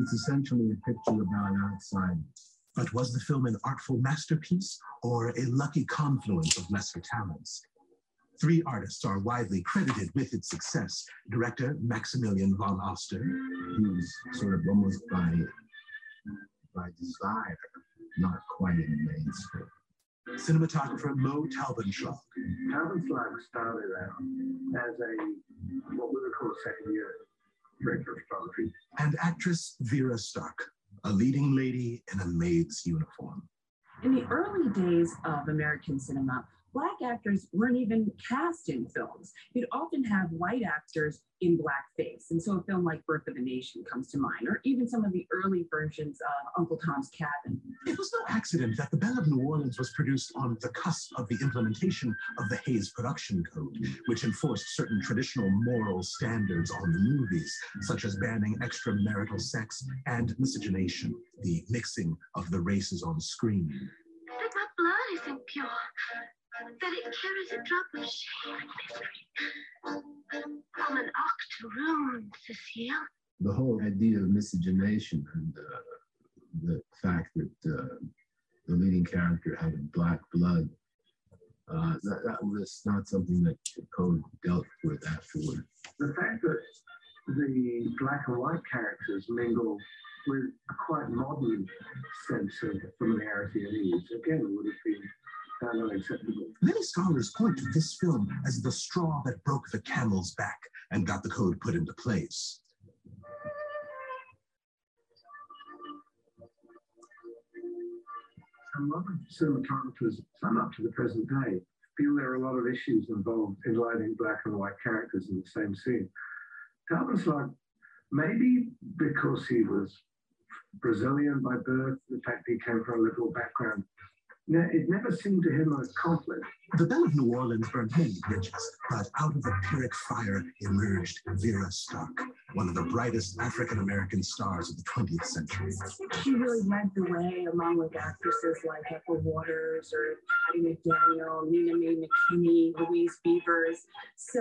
It's essentially a picture about outside. But was the film an artful masterpiece or a lucky confluence of lesser talents? Three artists are widely credited with its success. Director Maximilian von Oster. He's sort of almost by, by desire, not quite in the mainstream. Cinematographer Mo Taubenschlag. Taubenschlag started out as a, what we would call a second year director of photography. And actress Vera Stark, a leading lady in a maid's uniform. In the early days of American cinema, Black actors weren't even cast in films. You'd often have white actors in blackface. And so a film like Birth of a Nation comes to mind, or even some of the early versions of Uncle Tom's Cabin. It was no accident that The Belle of New Orleans was produced on the cusp of the implementation of the Hays Production Code, which enforced certain traditional moral standards on the movies, such as banning extramarital sex and miscegenation. the mixing of the races on screen. That my blood isn't pure, that it carries a drop of shame and misery. I'm an octoroon, Cecile. The whole idea of miscegenation and uh, the fact that uh, the leading character having black blood, uh, that, that was not something that Code dealt with afterward. The fact that the black and white characters mingle with a quite modern sense of familiarity and ease, again, would have been found unacceptable. Many scholars point to this film as the straw that broke the camel's back and got the code put into place. A lot of cinematographers, some up to the present day, feel there are a lot of issues involved in lighting black and white characters in the same scene. Like, maybe because he was Brazilian by birth, the fact he came from a liberal background, it never seemed to him a conflict. The Belle of New Orleans burned many bridges, but out of the Pyrrhic fire emerged Vera Stark, one of the brightest African American stars of the 20th century. She really led the way along with actresses like Ethel Waters or Hattie McDaniel, Nina Mae McKinney, Louise Beavers. So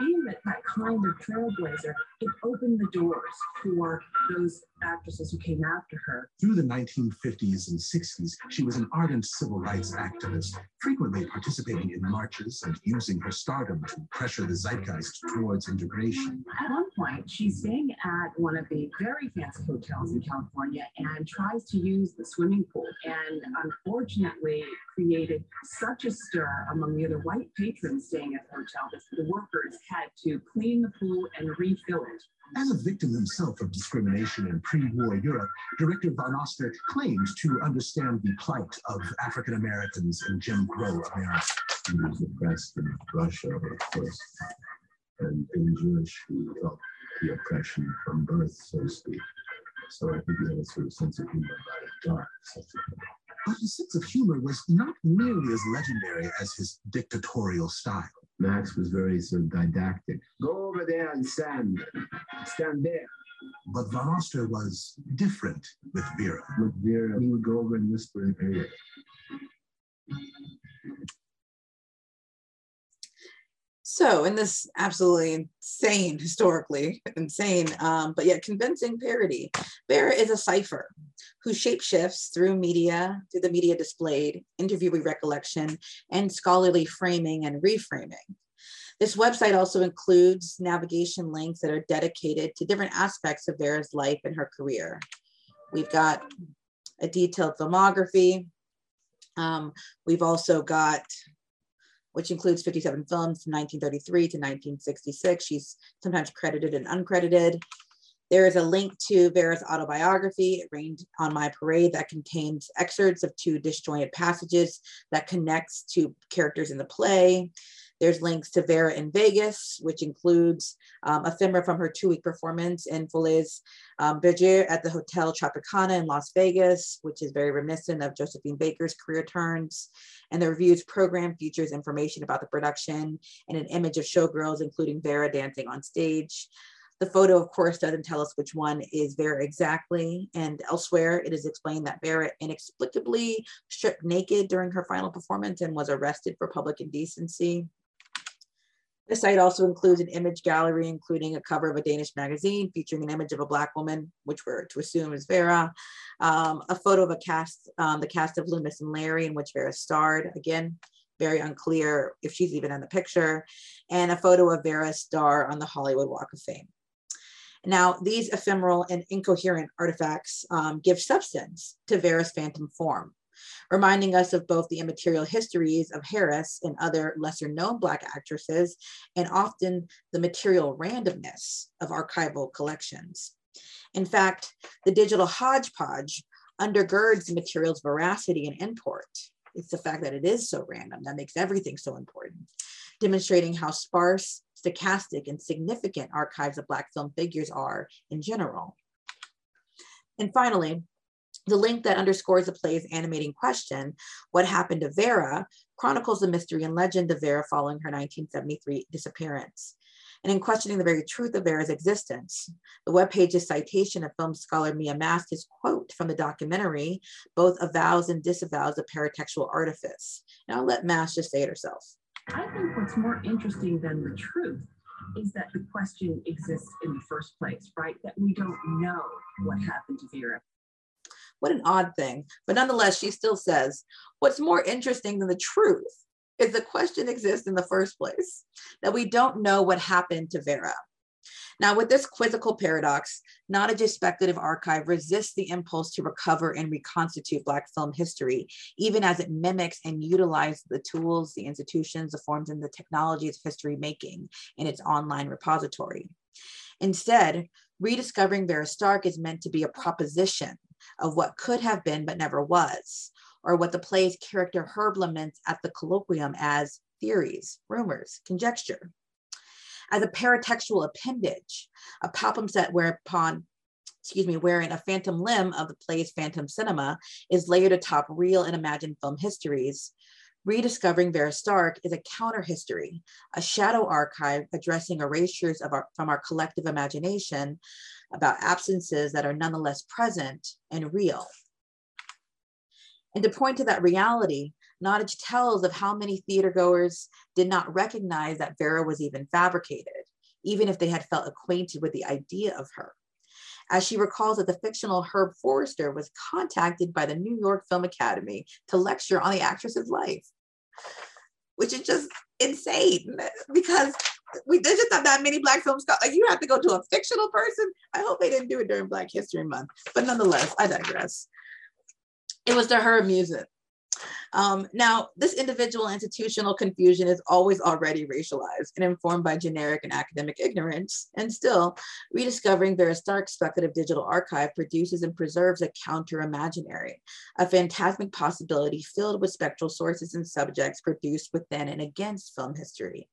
being that, that kind of trailblazer, it opened the doors for those actresses who came after her. Through the 1950s and 60s, she was an ardent civil rights activist, frequently participating in marches and using her stardom to pressure the zeitgeist towards integration. At one point, she's staying at one of the very fancy hotels in California and tries to use the swimming pool. And unfortunately, created such a stir among the other white patrons staying at the hotel that the workers had to clean the pool and refill it. As a victim himself of discrimination in pre-war Europe, director Van Oster claimed to understand the plight of African Americans in Jim Crow America. He was oppressed in Russia, of course, and being Jewish, he felt the oppression from birth, so to speak. So I think he had a sort of sense of humor about it, dark sense of humor. But his sense of humor was not nearly as legendary as his dictatorial style. Max was very sort of didactic. Go over there and stand. Stand there. But Van Oster was different with Vera. With Vera, he would go over and whisper in her ear. So, in this absolutely insane, historically insane, um, but yet convincing parody, Vera is a cipher who shapeshifts through media, through the media displayed, interviewee recollection, and scholarly framing and reframing. This website also includes navigation links that are dedicated to different aspects of Vera's life and her career. We've got a detailed filmography. Um, we've also got which includes 57 films from 1933 to 1966. She's sometimes credited and uncredited. There is a link to Vera's autobiography, It Rained on My Parade, that contains excerpts of two disjointed passages that connects to characters in the play. There's links to Vera in Vegas, which includes um, ephemera from her two-week performance in Folies um, Bergère at the Hotel Tropicana in Las Vegas, which is very reminiscent of Josephine Baker's career turns. And the review's program features information about the production and an image of showgirls, including Vera dancing on stage. The photo, of course, doesn't tell us which one is Vera exactly. And elsewhere, it is explained that Vera inexplicably stripped naked during her final performance and was arrested for public indecency. The site also includes an image gallery, including a cover of a Danish magazine featuring an image of a Black woman, which we're to assume is Vera, um, a photo of a cast, um, the cast of Loomis and Larry, in which Vera starred. Again, very unclear if she's even in the picture, and a photo of Vera's star on the Hollywood Walk of Fame. Now, these ephemeral and incoherent artifacts um, give substance to Vera's phantom form reminding us of both the immaterial histories of Harris and other lesser known Black actresses, and often the material randomness of archival collections. In fact, the digital hodgepodge undergirds the material's veracity and import. It's the fact that it is so random that makes everything so important, demonstrating how sparse, stochastic, and significant archives of Black film figures are in general. And finally, the link that underscores the play's animating question, What Happened to Vera, chronicles the mystery and legend of Vera following her 1973 disappearance. And in questioning the very truth of Vera's existence, the webpage's citation of film scholar Mia Mask's quote from the documentary both avows and disavows the paratextual artifice. And I'll let Mask just say it herself. I think what's more interesting than the truth is that the question exists in the first place, right? That we don't know what happened to Vera. What an odd thing. But nonetheless, she still says, what's more interesting than the truth is the question exists in the first place, that we don't know what happened to Vera. Now, with this quizzical paradox, not Nottage's speculative archive resists the impulse to recover and reconstitute Black film history, even as it mimics and utilizes the tools, the institutions, the forms, and the technologies of history making in its online repository. Instead, rediscovering Vera Stark is meant to be a proposition of what could have been but never was, or what the play's character Herb laments at the colloquium as theories, rumors, conjecture. As a paratextual appendage, a palimpsest whereupon excuse me, wherein a phantom limb of the play's phantom cinema is layered atop real and imagined film histories, Rediscovering Vera Stark is a counter history, a shadow archive addressing erasures of our, from our collective imagination about absences that are nonetheless present and real. And to point to that reality, Nottage tells of how many theatergoers did not recognize that Vera was even fabricated, even if they had felt acquainted with the idea of her. As she recalls that the fictional Herb Forrester was contacted by the New York Film Academy to lecture on the actress's life, which is just insane because we there's just not that many black films. Like you have to go to a fictional person. I hope they didn't do it during Black History Month, but nonetheless, I digress. It was to her amusement. Um, now, this individual institutional confusion is always already racialized and informed by generic and academic ignorance. And still, rediscovering Vera Stark's speculative digital archive produces and preserves a counter imaginary, a phantasmic possibility filled with spectral sources and subjects produced within and against film history.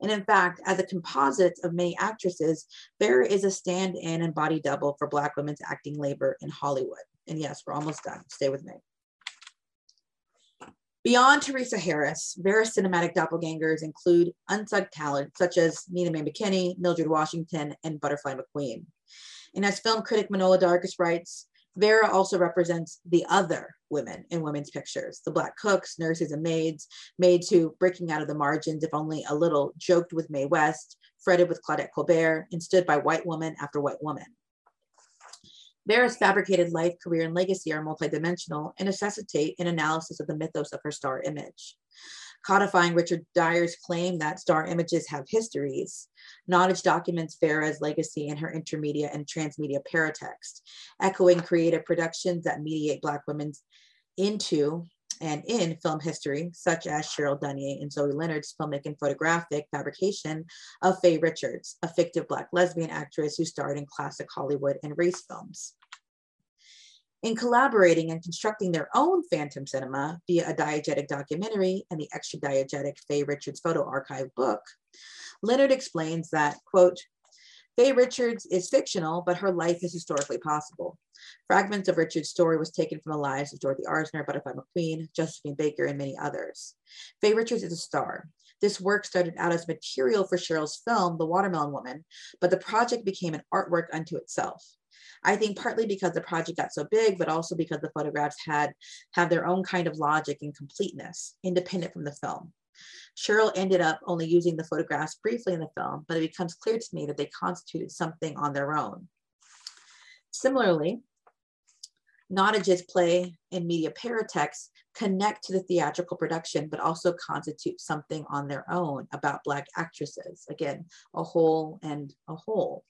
And in fact, as a composite of many actresses, Vera is a stand in and body double for Black women's acting labor in Hollywood. And yes, we're almost done. Stay with me. Beyond Theresa Harris, Vera's cinematic doppelgangers include unsung talent such as Nina Mae McKinney, Mildred Washington, and Butterfly McQueen. And as film critic Manohla Dargis writes, Vera also represents the other women in women's pictures, the black cooks, nurses, and maids, maids who, breaking out of the margins, if only a little, joked with Mae West, fretted with Claudette Colbert, and stood by white woman after white woman. Vera's fabricated life, career, and legacy are multidimensional and necessitate an analysis of the mythos of her star image. Codifying Richard Dyer's claim that star images have histories, Nottage documents Vera's legacy in her intermedia and transmedia paratext, echoing creative productions that mediate Black women's into and in film history, such as Cheryl Dunye and Zoe Leonard's filmic and photographic fabrication of Fae Richards, a fictive Black lesbian actress who starred in classic Hollywood and race films. In collaborating and constructing their own phantom cinema via a diegetic documentary and the extra diegetic Fae Richards photo archive book, Leonard explains that, quote, Fae Richards is fictional, but her life is historically possible. Fragments of Richard's story was taken from the lives of Dorothy Arzner, Butterfly McQueen, Josephine Baker, and many others. Fae Richards is a star. This work started out as material for Cheryl's film, The Watermelon Woman, but the project became an artwork unto itself. I think partly because the project got so big, but also because the photographs had have their own kind of logic and completeness, independent from the film. Cheryl ended up only using the photographs briefly in the film, but it becomes clear to me that they constituted something on their own. Similarly, Nottage's play and media paratext connect to the theatrical production, but also constitute something on their own about Black actresses. Again, a whole and a whole.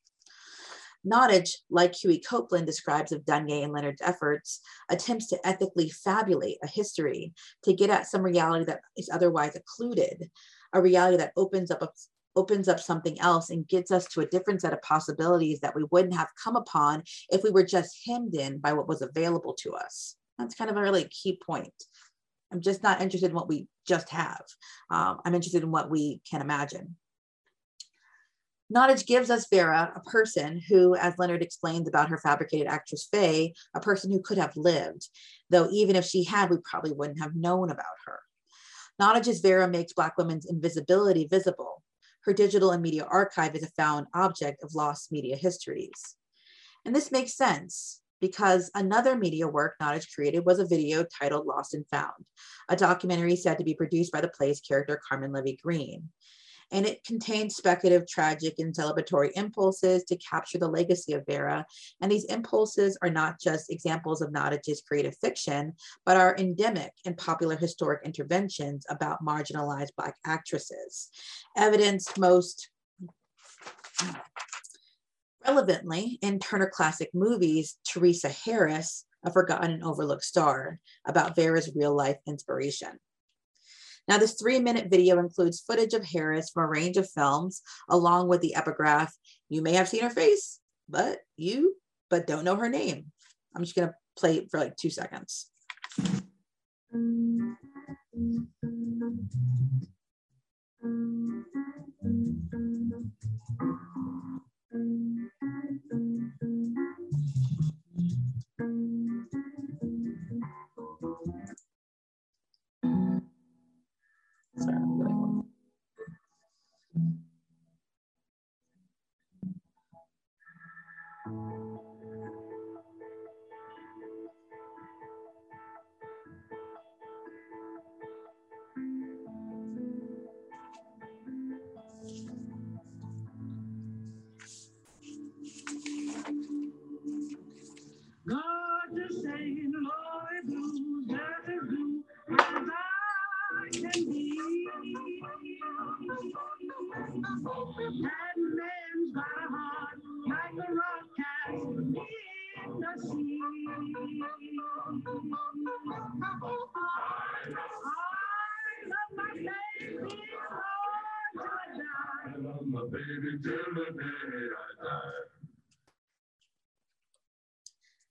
Nottage, like Huey Copeland describes of Dunye and Leonard's efforts, attempts to ethically fabulate a history to get at some reality that is otherwise occluded, a reality that opens up a, opens up something else and gets us to a different set of possibilities that we wouldn't have come upon if we were just hemmed in by what was available to us. That's kind of a really key point. I'm just not interested in what we just have. Um, I'm interested in what we can imagine. Nottage gives us Vera, a person who, as Leonard explains about her fabricated actress Fae, a person who could have lived, though even if she had, we probably wouldn't have known about her. Nottage's Vera makes Black women's invisibility visible, Her digital and media archive is a found object of lost media histories. And this makes sense because another media work Nottage created was a video titled Lost and Found, a documentary said to be produced by the play's character Carmen Levy Green and it contains speculative, tragic, and celebratory impulses to capture the legacy of Vera. And these impulses are not just examples of Nottage's creative fiction, but are endemic in popular historic interventions about marginalized Black actresses. Evidenced most relevantly in Turner Classic Movies, Theresa Harris, a forgotten and overlooked star, about Vera's real life inspiration. Now, this three minute video includes footage of Harris from a range of films, along with the epigraph, you may have seen her face, but you, but don't know her name. I'm just gonna play it for like two seconds. Sorry,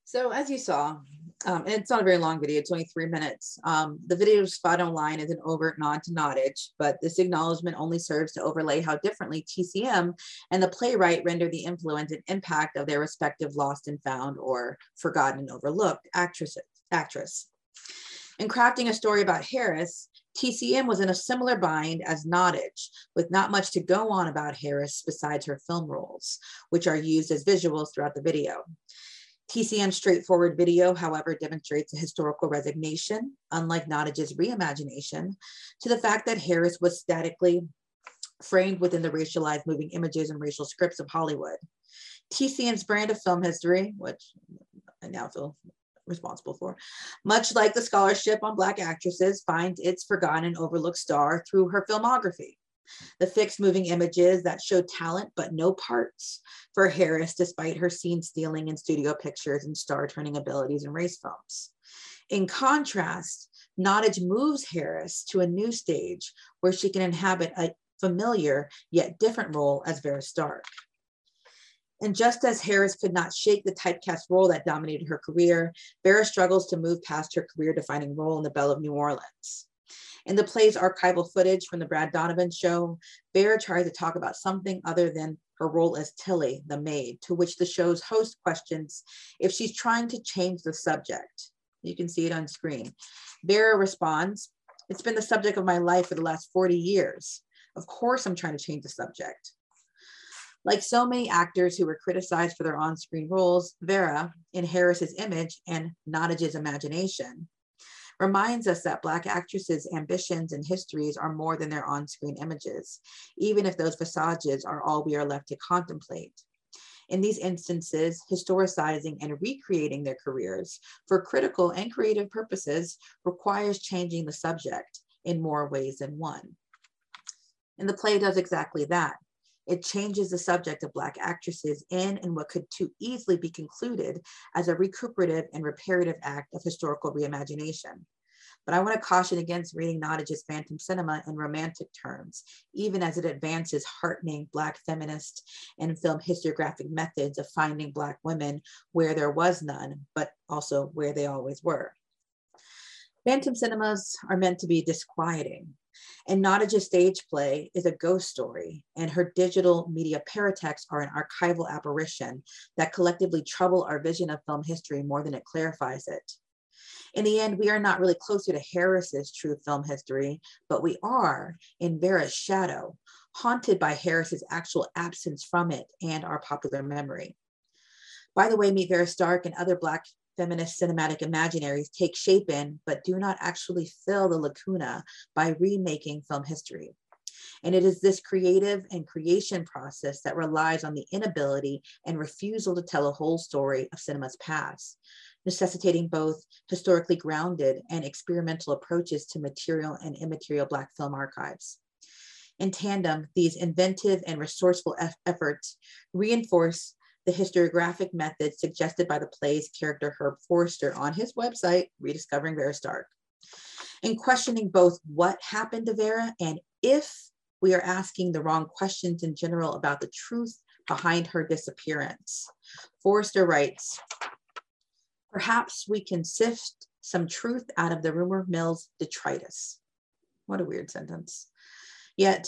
So as you saw, um, and it's not a very long video, it's only three minutes. Um, the video spot online is an overt nod to Nottage, but this acknowledgement only serves to overlay how differently TCM and the playwright render the influence and impact of their respective lost and found or forgotten and overlooked actresses, actress. In crafting a story about Harris, TCM was in a similar bind as Nottage, with not much to go on about Harris besides her film roles, which are used as visuals throughout the video. TCM's straightforward video, however, demonstrates a historical resignation, unlike Nottage's reimagination, to the fact that Harris was statically framed within the racialized moving images and racial scripts of Hollywood. TCM's brand of film history, which I now feel responsible for, much like the scholarship on Black actresses, finds its forgotten and overlooked star through her filmography the fixed moving images that show talent but no parts for Harris, despite her scene stealing in studio pictures and star turning abilities in race films. In contrast, Nottage moves Harris to a new stage where she can inhabit a familiar yet different role as Vera Stark. And just as Harris could not shake the typecast role that dominated her career, Vera struggles to move past her career defining role in The Belle of New Orleans. In the play's archival footage from the Brad Donovan show, Vera tries to talk about something other than her role as Tilly, the maid, to which the show's host questions if she's trying to change the subject. You can see it on screen. Vera responds, It's been the subject of my life for the last 40 years. Of course, I'm trying to change the subject. Like so many actors who were criticized for their on screen roles, Vera, in Harris's image and Nottage's imagination, reminds us that Black actresses' ambitions and histories are more than their on screen images, even if those visages are all we are left to contemplate. In these instances, historicizing and recreating their careers for critical and creative purposes requires changing the subject in more ways than one. And the play does exactly that. It changes the subject of Black actresses in and what could too easily be concluded as a recuperative and reparative act of historical reimagination. But I want to caution against reading Nottage's phantom cinema in romantic terms, even as it advances heartening Black feminist and film historiographic methods of finding Black women where there was none, but also where they always were. Phantom cinemas are meant to be disquieting, and Nottage's stage play is a ghost story, and her digital media paratexts are an archival apparition that collectively trouble our vision of film history more than it clarifies it. In the end, we are not really closer to Harris's true film history, but we are in Vera's shadow, haunted by Harris's actual absence from it and our popular memory. By the way, Meet Vera Stark and other Black feminist cinematic imaginaries take shape in, but do not actually fill the lacuna by remaking film history. And it is this creative and creation process that relies on the inability and refusal to tell a whole story of cinema's past, necessitating both historically grounded and experimental approaches to material and immaterial Black film archives. In tandem, these inventive and resourceful efforts reinforce the historiographic method suggested by the play's character Herb Forrester on his website, Rediscovering Vera Stark. In questioning both what happened to Vera and if we are asking the wrong questions in general about the truth behind her disappearance. Forrester writes, perhaps we can sift some truth out of the rumor mill's detritus. What a weird sentence. Yet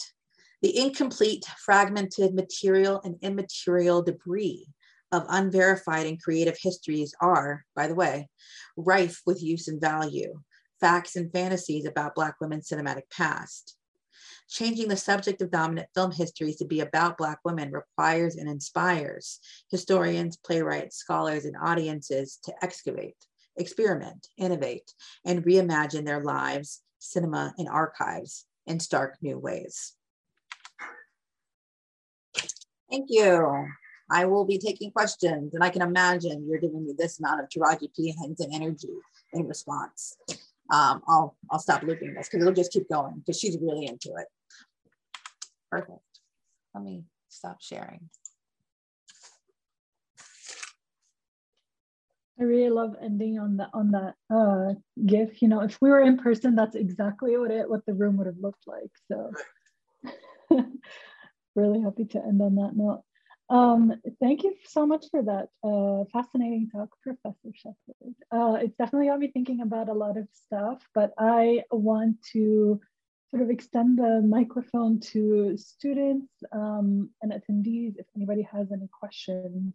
the incomplete, fragmented material and immaterial debris of unverified and creative histories are, by the way, rife with use and value, facts and fantasies about Black women's cinematic past. Changing the subject of dominant film histories to be about Black women requires and inspires historians, playwrights, scholars, and audiences to excavate, experiment, innovate, and reimagine their lives, cinema, and archives in stark new ways. Thank you. I will be taking questions and I can imagine you're giving me this amount of Taraji P. Henson energy in response. Um, I'll, I'll stop looping this because it'll just keep going because she's really into it. Perfect. Let me stop sharing. I really love ending on that on that uh, GIF. You know, if we were in person, that's exactly what it what the room would have looked like. So, really happy to end on that note. Um, thank you so much for that uh, fascinating talk, Professor Sheppard. Uh, it's definitely got me thinking about a lot of stuff, but I want to sort of extend the microphone to students um, and attendees if anybody has any questions.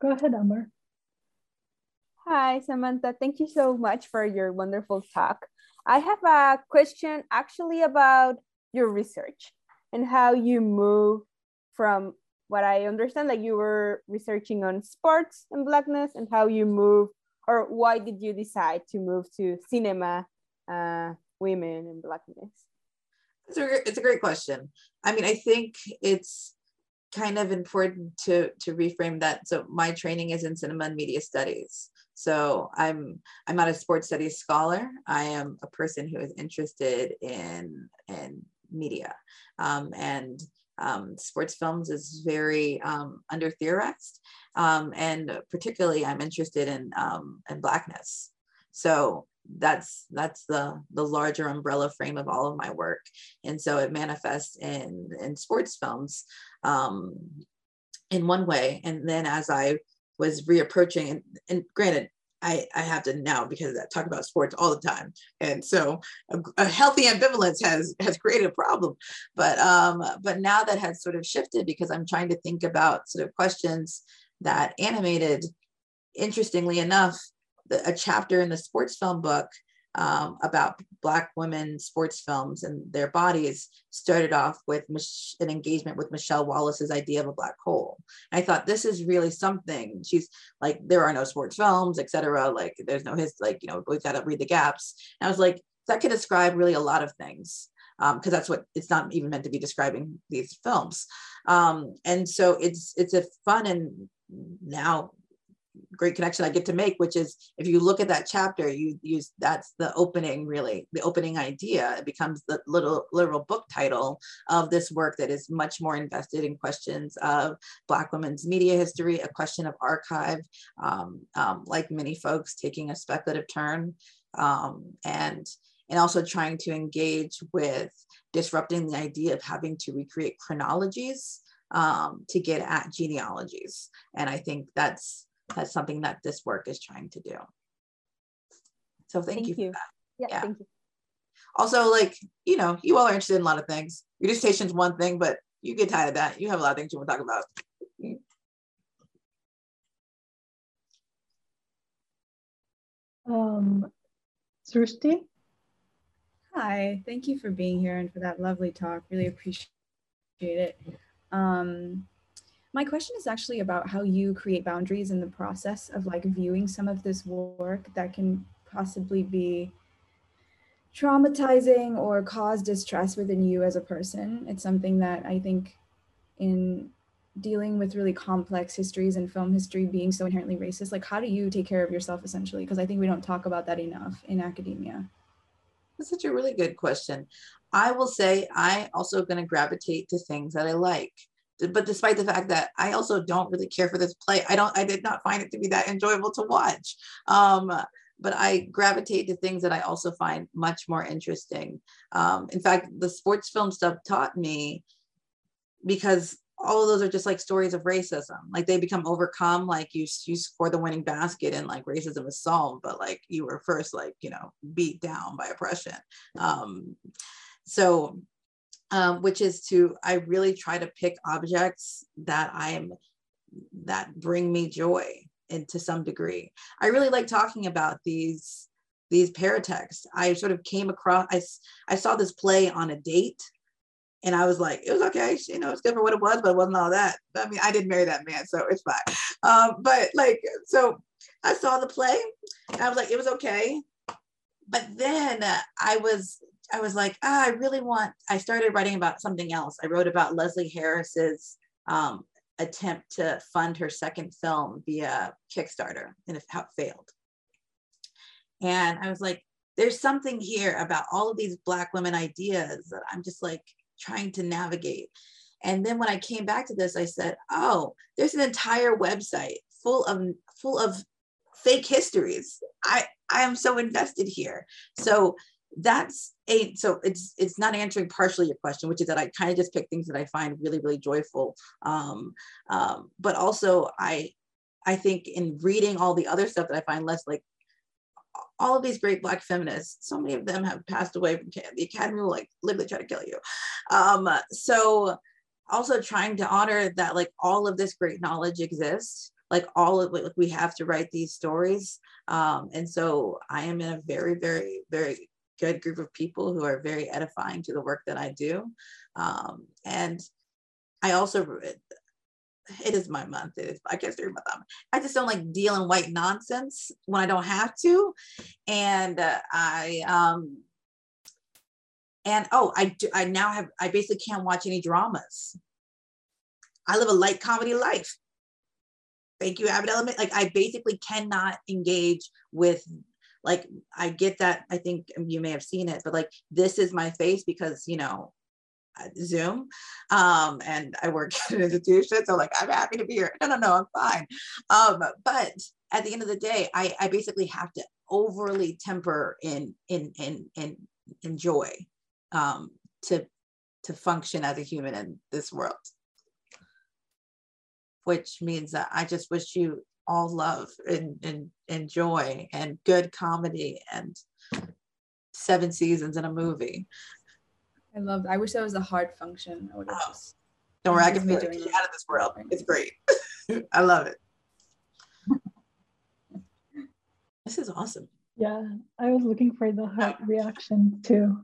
Go ahead, Amber. Hi, Samantha. Thank you so much for your wonderful talk. I have a question actually about your research and how you move from what I understand that you were researching on sports and blackness and how you move or why did you decide to move to cinema, uh, women and blackness? It's a, it's a great question. I mean, I think it's kind of important to to reframe that. So my training is in cinema and media studies. So I'm I'm not a sports studies scholar. I am a person who is interested in in media, um, and um, sports films is very um, under theorized, um, and particularly I'm interested in um, in blackness. So that's that's the the larger umbrella frame of all of my work. And so it manifests in in sports films um in one way. And then as i was reapproaching and, and granted I, I have to now because I talk about sports all the time, and so a, a, healthy ambivalence has has created a problem. But um, but now that has sort of shifted because I'm trying to think about sort of questions that animated, interestingly enough, the, a chapter in the sports film book um, about Black women sports films and their bodies started off with Mich- an engagement with Michelle Wallace's idea of a black hole. And I thought this is really something. She's like, there are no sports films, etc. Like, there's no his like, you know, we've got to read the gaps. And I was like, that could describe really a lot of things because um, that's what it's not even meant to be describing these films. Um, and so it's it's a fun and now great connection I get to make, which is if you look at that chapter, you use that's the opening, really, the opening idea. It becomes the little literal book title of this work that is much more invested in questions of Black women's media history, a question of archive, um, um, like many folks taking a speculative turn, um, and and also trying to engage with disrupting the idea of having to recreate chronologies um, to get at genealogies. And I think that's that's something that this work is trying to do. So thank, thank you. you. Yeah, yeah, thank you. Also, like, you know, you all are interested in a lot of things. Your dissertation's one thing, but you get tired of that. You have a lot of things you want to talk about. Um, Srishti? Hi, thank you for being here and for that lovely talk. Really appreciate it. Um, my question is actually about how you create boundaries in the process of like viewing some of this work that can possibly be traumatizing or cause distress within you as a person. It's something that I think in dealing with really complex histories and film history being so inherently racist, like how do you take care of yourself essentially? Because I think we don't talk about that enough in academia. That's such a really good question. I will say I also going to gravitate to things that I like. But despite the fact that I also don't really care for this play, I don't I did not find it to be that enjoyable to watch. Um, but I gravitate to things that I also find much more interesting. Um, in fact, the sports film stuff taught me because all of those are just like stories of racism. Like they become overcome, like you you score the winning basket and like racism is solved, but like you were first like you know beat down by oppression. Um, so, um, which is to I really try to pick objects that I'm that bring me joy and to some degree. I really like talking about these these paratexts. I sort of came across I I saw this play on a date and I was like, it was okay, you know, it's good for what it was, but it wasn't all that. I mean, I didn't marry that man, so it's fine. Um, but like, so I saw the play, I was like, it was okay. But then I was, I was like, ah, I really want. I started writing about something else. I wrote about Leslie Harris's um, attempt to fund her second film via Kickstarter, and how it failed. And I was like, there's something here about all of these Black women ideas that I'm just like trying to navigate. And then when I came back to this, I said, oh, there's an entire website full of full of fake histories. I I am so invested here. So that's a so it's it's not answering partially your question, which is that I kind of just pick things that I find really really joyful. Um, um, but also I I think in reading all the other stuff that I find less like all of these great black feminists, so many of them have passed away from the academy will like literally try to kill you. Um, so also trying to honor that like all of this great knowledge exists like all of like we have to write these stories um, and so i am in a very very very good group of people who are very edifying to the work that i do um, and i also it is my month. It is I guess through my thumb. I just don't like dealing white nonsense when I don't have to, and uh, I um and oh I do I now have I basically can't watch any dramas. I live a light comedy life. Thank you, Abbott Element. Like I basically cannot engage with like I get that I think you may have seen it, but like this is my face because you know Zoom, um, and I work at an institution, so like I'm happy to be here. No, no, no, I'm fine. Um, but at the end of the day, I, I basically have to overly temper in in in in, in joy um, to to function as a human in this world. Which means that I just wish you all love and, and, and joy and good comedy and seven seasons in a movie. I love. I wish that was a hard function. I would have oh. just. Don't worry, I can figure it out of this world. It's great. I love it. this is awesome. Yeah, I was looking for the heart reaction too.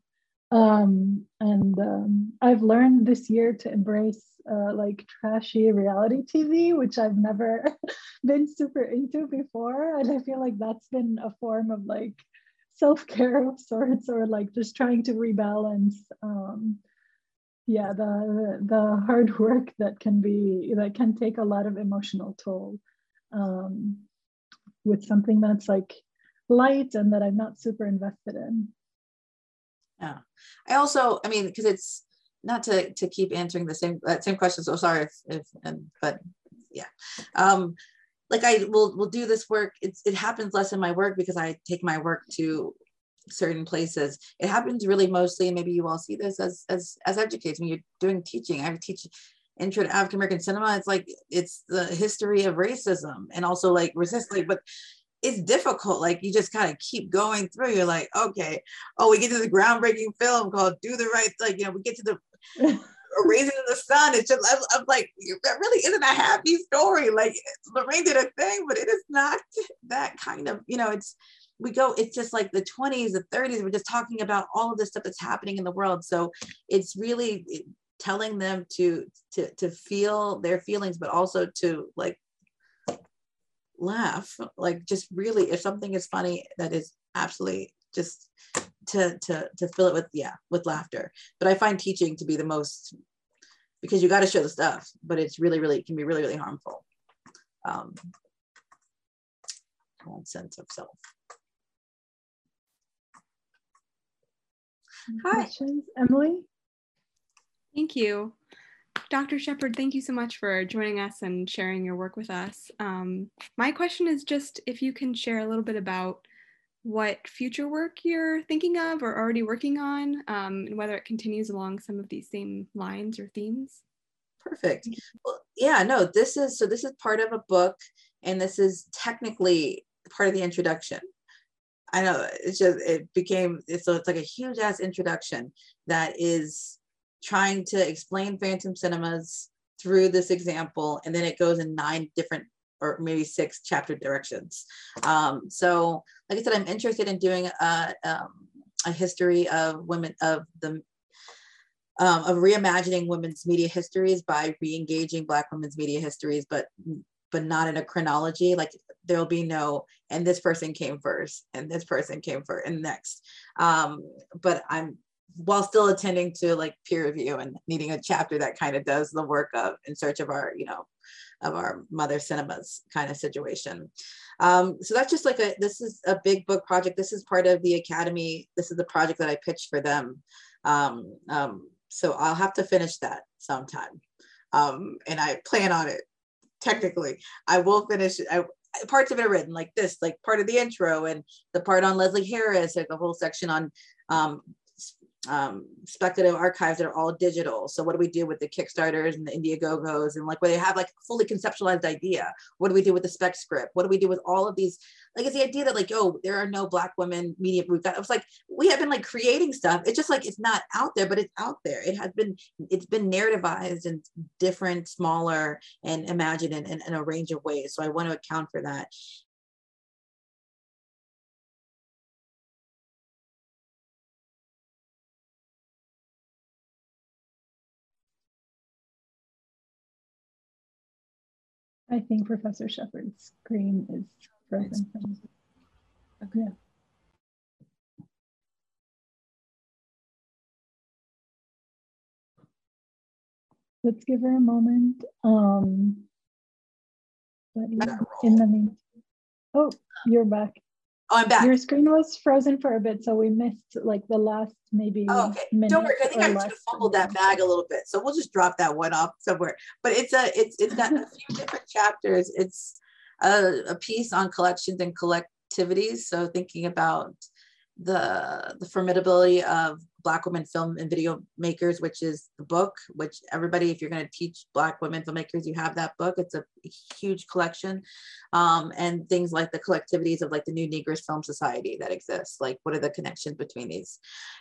Um, and um, I've learned this year to embrace uh, like trashy reality TV, which I've never been super into before. And I feel like that's been a form of like self-care of sorts or like just trying to rebalance um, yeah the the hard work that can be that can take a lot of emotional toll um, with something that's like light and that i'm not super invested in yeah i also i mean because it's not to to keep answering the same that same question so sorry if, if and but yeah um like I will will do this work. It's it happens less in my work because I take my work to certain places. It happens really mostly, and maybe you all see this as as as educators when you're doing teaching. I teach intro to African American cinema. It's like it's the history of racism and also like resist like, but it's difficult. Like you just kind of keep going through. You're like, okay, oh, we get to the groundbreaking film called "Do the Right." Like you know, we get to the uh, Raisin in the Sun. It's just, I'm, I'm, like, that really isn't a happy story. Like Lorraine did a thing, but it is not that kind of, you know, it's, we go it's just like the 20s the 30s we're just talking about all of this stuff that's happening in the world so it's really telling them to to to feel their feelings but also to like laugh like just really if something is funny that is absolutely just to to to fill it with yeah with laughter but i find teaching to be the most because you got to show the stuff but it's really really it can be really really harmful um sense of self Hi. Questions, Emily? Thank you. Dr. Sheppard, thank you so much for joining us and sharing your work with us. Um, my question is just if you can share a little bit about what future work you're thinking of or already working on, um, and whether it continues along some of these same lines or themes. Perfect. Well, yeah, no, this is so this is part of a book, and this is technically part of the introduction. I know it's just it became so it's like a huge ass introduction that is trying to explain Phantom Cinemas through this example, and then it goes in nine different or maybe six chapter directions. Um, so, like I said, I'm interested in doing a, um, a history of women of the um, of reimagining women's media histories by re-engaging Black women's media histories, but but not in a chronology. Like there'll be no, and this person came first, and this person came first, and next. Um, but I'm while still attending to like peer review and needing a chapter that kind of does the work of in search of our, you know, of our mother cinemas kind of situation. Um, so that's just like a, this is a big book project. This is part of the Academy. This is the project that I pitched for them. Um, um, so I'll have to finish that sometime. Um, and I plan on it technically. I will finish, I, parts of it are written like this, like part of the intro and the part on Leslie Harris, like a whole section on um, um, speculative archives that are all digital. So what do we do with the Kickstarters and the Indiegogos and like where they have like fully conceptualized idea? What do we do with the spec script? What do we do with all of these? Like it's the idea that like, oh, there are no black women media. We've got, it was like, we have been like creating stuff. It's just like, it's not out there, but it's out there. It has been, it's been narrativized in different, smaller and imagined in, in, in a range of ways. So I want to account for that. I think Professor Sheppard's screen is frozen. Okay. Yeah. Let's give her a moment. Um, but in the meantime, oh, you're back. Oh, I'm back. Your screen was frozen for a bit, so we missed like the last maybe. Oh, okay. Don't worry. I think I just fumbled that bag a little bit, so we'll just drop that one off somewhere. But it's a it's it's got a few different chapters. It's a, a piece on collections and collectivities. So thinking about the the formidability of Black women film and video makers, which is the book, which everybody, if you're going to teach Black women filmmakers, you have that book. It's a huge collection. Um, and things like the collectivities of like the New Negroes Film Society that exists. Like, what are the connections between these?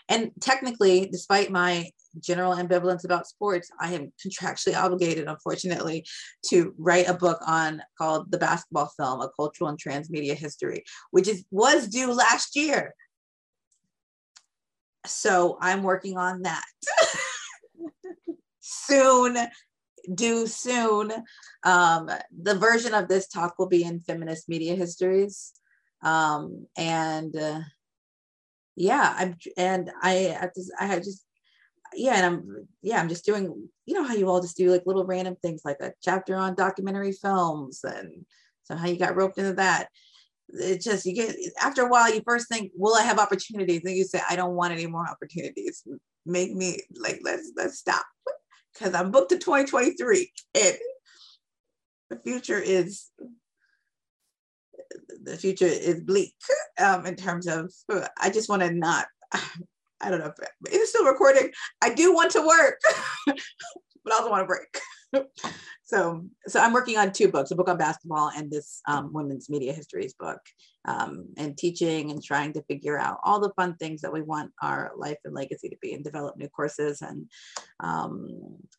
And technically, despite my general ambivalence about sports, I am contractually obligated, unfortunately, to write a book on called The Basketball Film, A Cultural and Transmedia History, which is was due last year so I'm working on that. soon, do soon. Um, the version of this talk will be in feminist media histories. Um, and uh, yeah, I'm and I I just I had just yeah, and I'm yeah, I'm just doing, you know how you all just do like little random things like a chapter on documentary films and so how you got roped into that it just you get after a while you first think will i have opportunities? And you say i don't want any more opportunities. Make me like let's let's stop. Because i'm booked to 2023 and the future is the future is bleak um, in terms of i just want to not i don't know if it's still recording. I do want to work but i also want to break so so I'm working on two books, a book on basketball and this um, women's media histories book. um, and teaching and trying to figure out all the fun things that we want our life and legacy to be and develop new courses and um,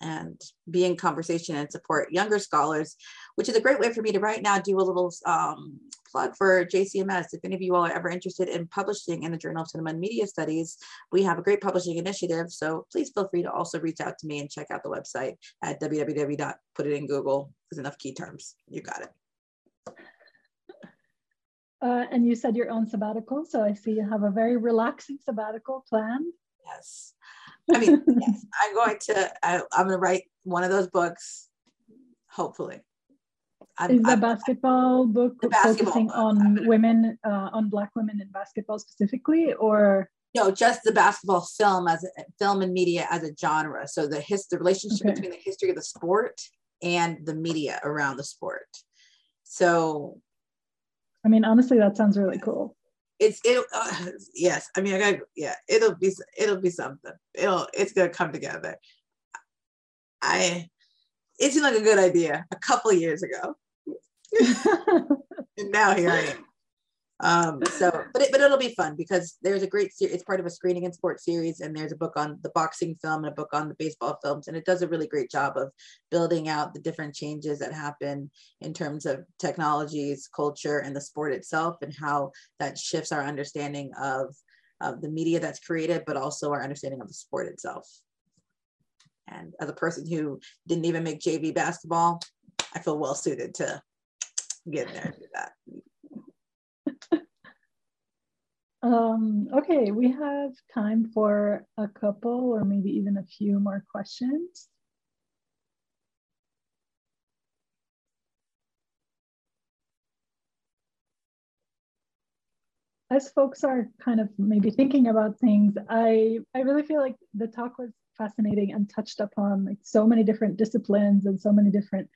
and be in conversation and support younger scholars, which is a great way for me to right now do a little um, plug for JCMS. If any of you all are ever interested in publishing in the Journal of Cinema and Media Studies, we have a great publishing initiative. So please feel free to also reach out to me and check out the website at www. Put it in Google. There's enough key terms. You got it. Uh, and you said your own sabbatical. So I see you have a very relaxing sabbatical planned. Yes. I mean, yes, I'm going to, I, am going to write one of those books, hopefully. I'm, Is the I'm, basketball book basketball focusing book. on women, uh, on Black women in basketball specifically, or? No, just the basketball film as a, film and media as a genre. So the his, the relationship okay. between the history of the sport and the media around the sport. So I mean, honestly, that sounds really cool. It's it. Uh, yes, I mean, I got yeah. It'll be it'll be something. It'll it's gonna come together. I. It seemed like a good idea a couple years ago, and now here I am. Um, so, but it, but it'll be fun because there's a great series. It's part of a screening and sports series, and there's a book on the boxing film and a book on the baseball films, and it does a really great job of building out the different changes that happen in terms of technologies, culture, and the sport itself, and how that shifts our understanding of of the media that's created, but also our understanding of the sport itself. And as a person who didn't even make JV basketball, I feel well suited to get in there and do that. Um, okay, we have time for a couple or maybe even a few more questions. As folks are kind of maybe thinking about things, I, I really feel like the talk was fascinating and touched upon like so many different disciplines and so many different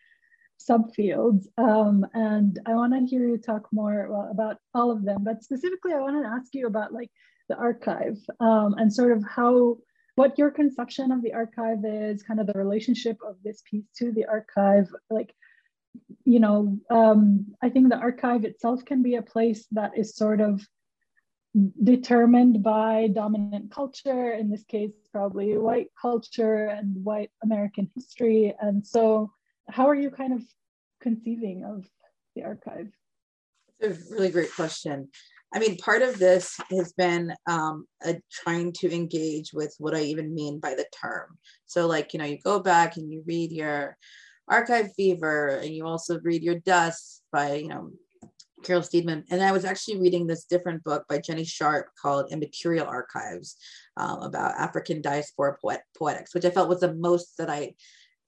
subfields. Um, and I want to hear you talk more well, about all of them, but specifically, I want to ask you about like the archive um, and sort of how what your conception of the archive is, kind of the relationship of this piece to the archive. Like, you know, um, I think the archive itself can be a place that is sort of determined by dominant culture, in this case, probably white culture and white American history. And so how are you kind of conceiving of the archive? It's a really great question. I mean, part of this has been um, a, trying to engage with what I even mean by the term. So, like, you know, you go back and you read your Archive Fever, and you also read your Dust by, you know, Carol Steedman. And I was actually reading this different book by Jenny Sharpe called Immaterial Archives um, about African diaspora poet- poetics, which I felt was the most that I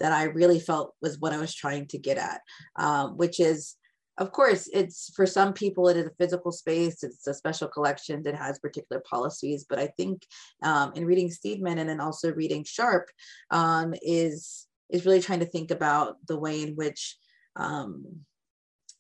that I really felt was what I was trying to get at, um, which is, of course, it's for some people, it is a physical space, it's a special collection that has particular policies. But I think um, in reading Steedman and then also reading Sharpe um, is, is really trying to think about the way in which um,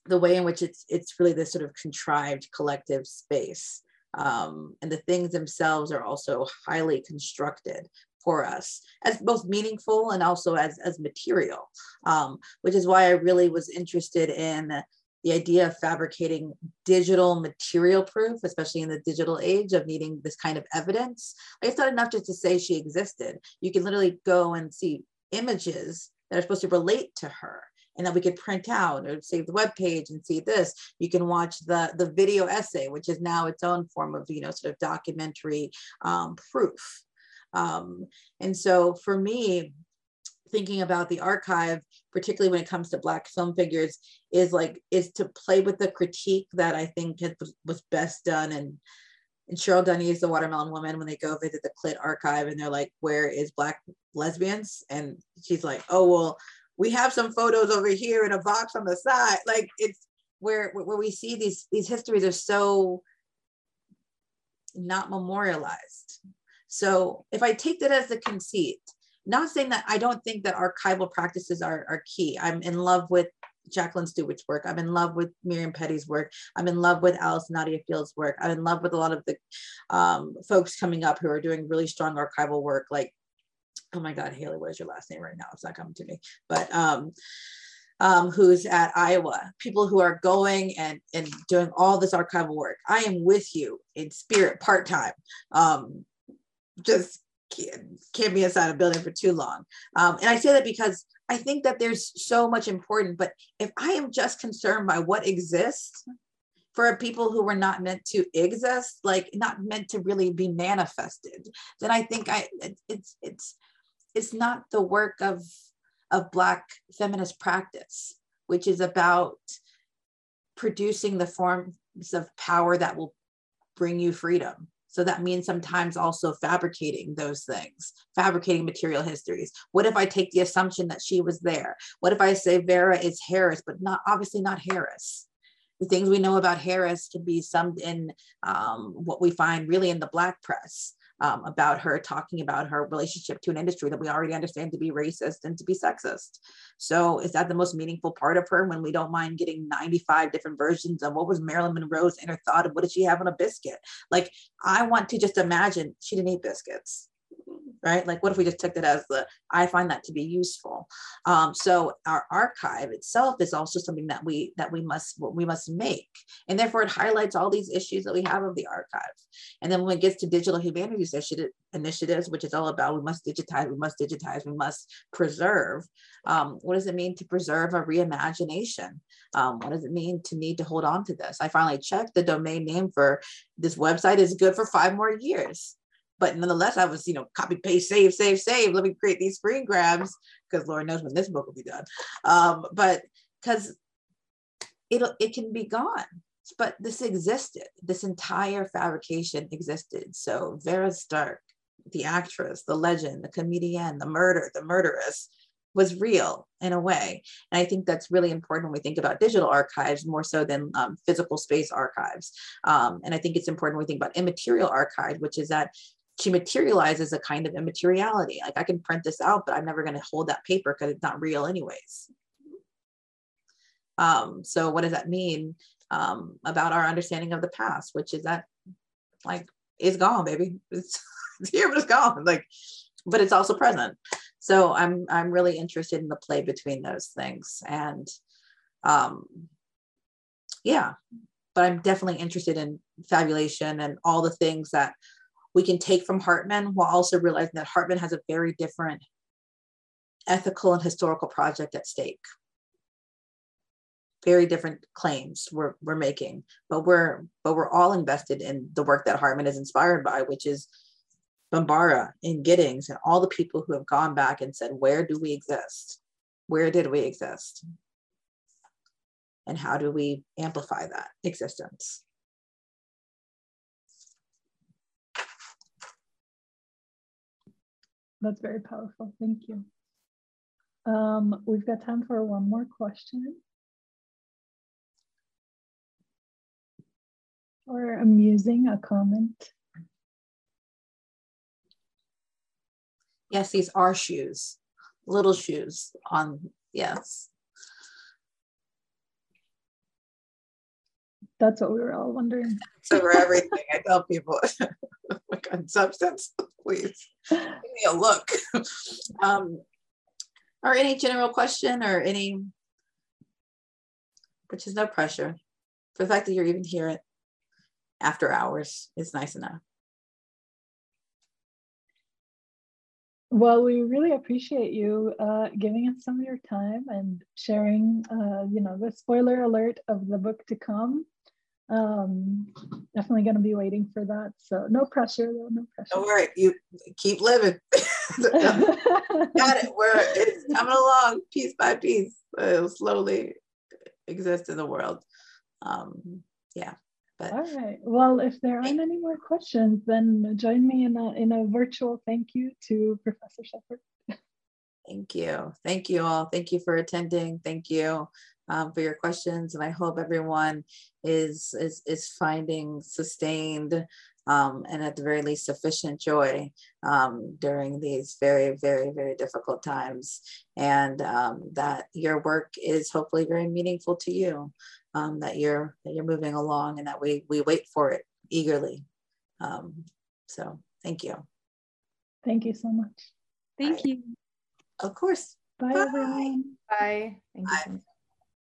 the way in which it's it's really this sort of contrived collective space um, and the things themselves are also highly constructed for us as both meaningful and also as, as material, um, which is why I really was interested in the idea of fabricating digital material proof, especially in the digital age of needing this kind of evidence. it's not enough just to say she existed. You can literally go and see images that are supposed to relate to her and that we could print out or save the web page and see this. You can watch the, the video essay, which is now its own form of, you know, sort of documentary um, proof. Um, and so for me, thinking about the archive, particularly when it comes to Black film figures, is like is to play with the critique that I think has, was best done. And, and Cheryl Dunye is the Watermelon Woman when they go visit the Clit archive and they're like, "Where is Black lesbians?" And she's like, "Oh well, we have some photos over here in a box on the side." Like it's where where we see these these histories are so not memorialized so if I take that as the conceit, not saying that I don't think that archival practices are, are key. I'm in love with Jacqueline Stewart's work. I'm in love with Miriam Petty's work. I'm in love with Allyson Nadia Field's work. I'm in love with a lot of the um, folks coming up who are doing really strong archival work. Like, oh my God, Haley, what is your last name right now? It's not coming to me. But um, um, who's at Iowa, people who are going and, and doing all this archival work. I am with you in spirit part time. Um, just can't, be inside a building for too long. Um, and I say that because I think that there's so much important, but if I am just concerned by what exists for people who were not meant to exist, like not meant to really be manifested, then I think I it's it's it's not the work of of black feminist practice, which is about producing the forms of power that will bring you freedom so that means sometimes also fabricating those things, fabricating material histories. What if I take the assumption that she was there? What if I say Vera is Harris, but not obviously not Harris? The things we know about Harris can be summed in um, what we find really in the Black press um, about her talking about her relationship to an industry that we already understand to be racist and to be sexist. So is that the most meaningful part of her when we don't mind getting 95 different versions of what was Marilyn Monroe's inner thought of what did she have on a biscuit? Like I want to just imagine she didn't eat biscuits right? Like, what if we just took that as the, I find that to be useful. Um, so our archive itself is also something that we, that we must, we must make. And therefore it highlights all these issues that we have of the archive. And then when it gets to digital humanities initiative, initiatives, which is all about, we must digitize, we must digitize, we must preserve. Um, what does it mean to preserve a reimagination? Um, what does it mean to need to hold on to this? I finally checked the domain name for this website is good for five more years. But nonetheless, I was, you know, copy, paste, save, save, save. Let me create these screen grabs because Lord knows when this book will be done. Um, but because it it can be gone. But this existed. This entire fabrication existed. So Vera Stark, the actress, the legend, the comedian, the murder, the murderess, was real in a way. And I think that's really important when we think about digital archives more so than um, physical space archives. Um, and I think it's important when we think about immaterial archive, which is that she materializes a kind of immateriality. Like I can print this out, but I'm never going to hold that paper because it's not real anyways. Um, so what does that mean um, about our understanding of the past, which is that like it's gone, baby. It's, it's here, but it's gone. Like, but it's also present. So I'm I'm really interested in the play between those things. And um, yeah, but I'm definitely interested in fabulation and all the things that we can take from Hartman while also realizing that Hartman has a very different ethical and historical project at stake. Very different claims we're, we're making, but we're but we're all invested in the work that Hartman is inspired by, which is Bambara and Giddings and all the people who have gone back and said, where do we exist? Where did we exist? And how do we amplify that existence? That's very powerful. Thank you. Um, we've got time for one more question. Or amusing, a comment. Yes, these are shoes, little shoes on, yes. That's what we were all wondering. So for everything, I tell people, look on substance, please give me a look. Um, or any general question or any, which is no pressure. For The fact that you're even here after hours is nice enough. Well, we really appreciate you uh, giving us some of your time and sharing, uh, you know, the spoiler alert of the book to come um definitely going to be waiting for that. So no pressure though no pressure. Don't worry you keep living. Got it we're it's coming along piece by piece. It'll slowly exist in the world. Um yeah but all right well if there aren't any more questions then join me in a in a virtual thank you to professor Sheppard. Thank you. Thank you all. Thank you for attending. Thank you um, for your questions. And I hope everyone is, is, is finding sustained um, and at the very least sufficient joy um, during these very, very, very difficult times. And um, that your work is hopefully very meaningful to you, um, that you're that you're moving along and that we, we wait for it eagerly. Um, so thank you. Thank you so much. Thank Bye. you. Of course. Bye, Bye. everyone. Bye. Thank you Bye. so much.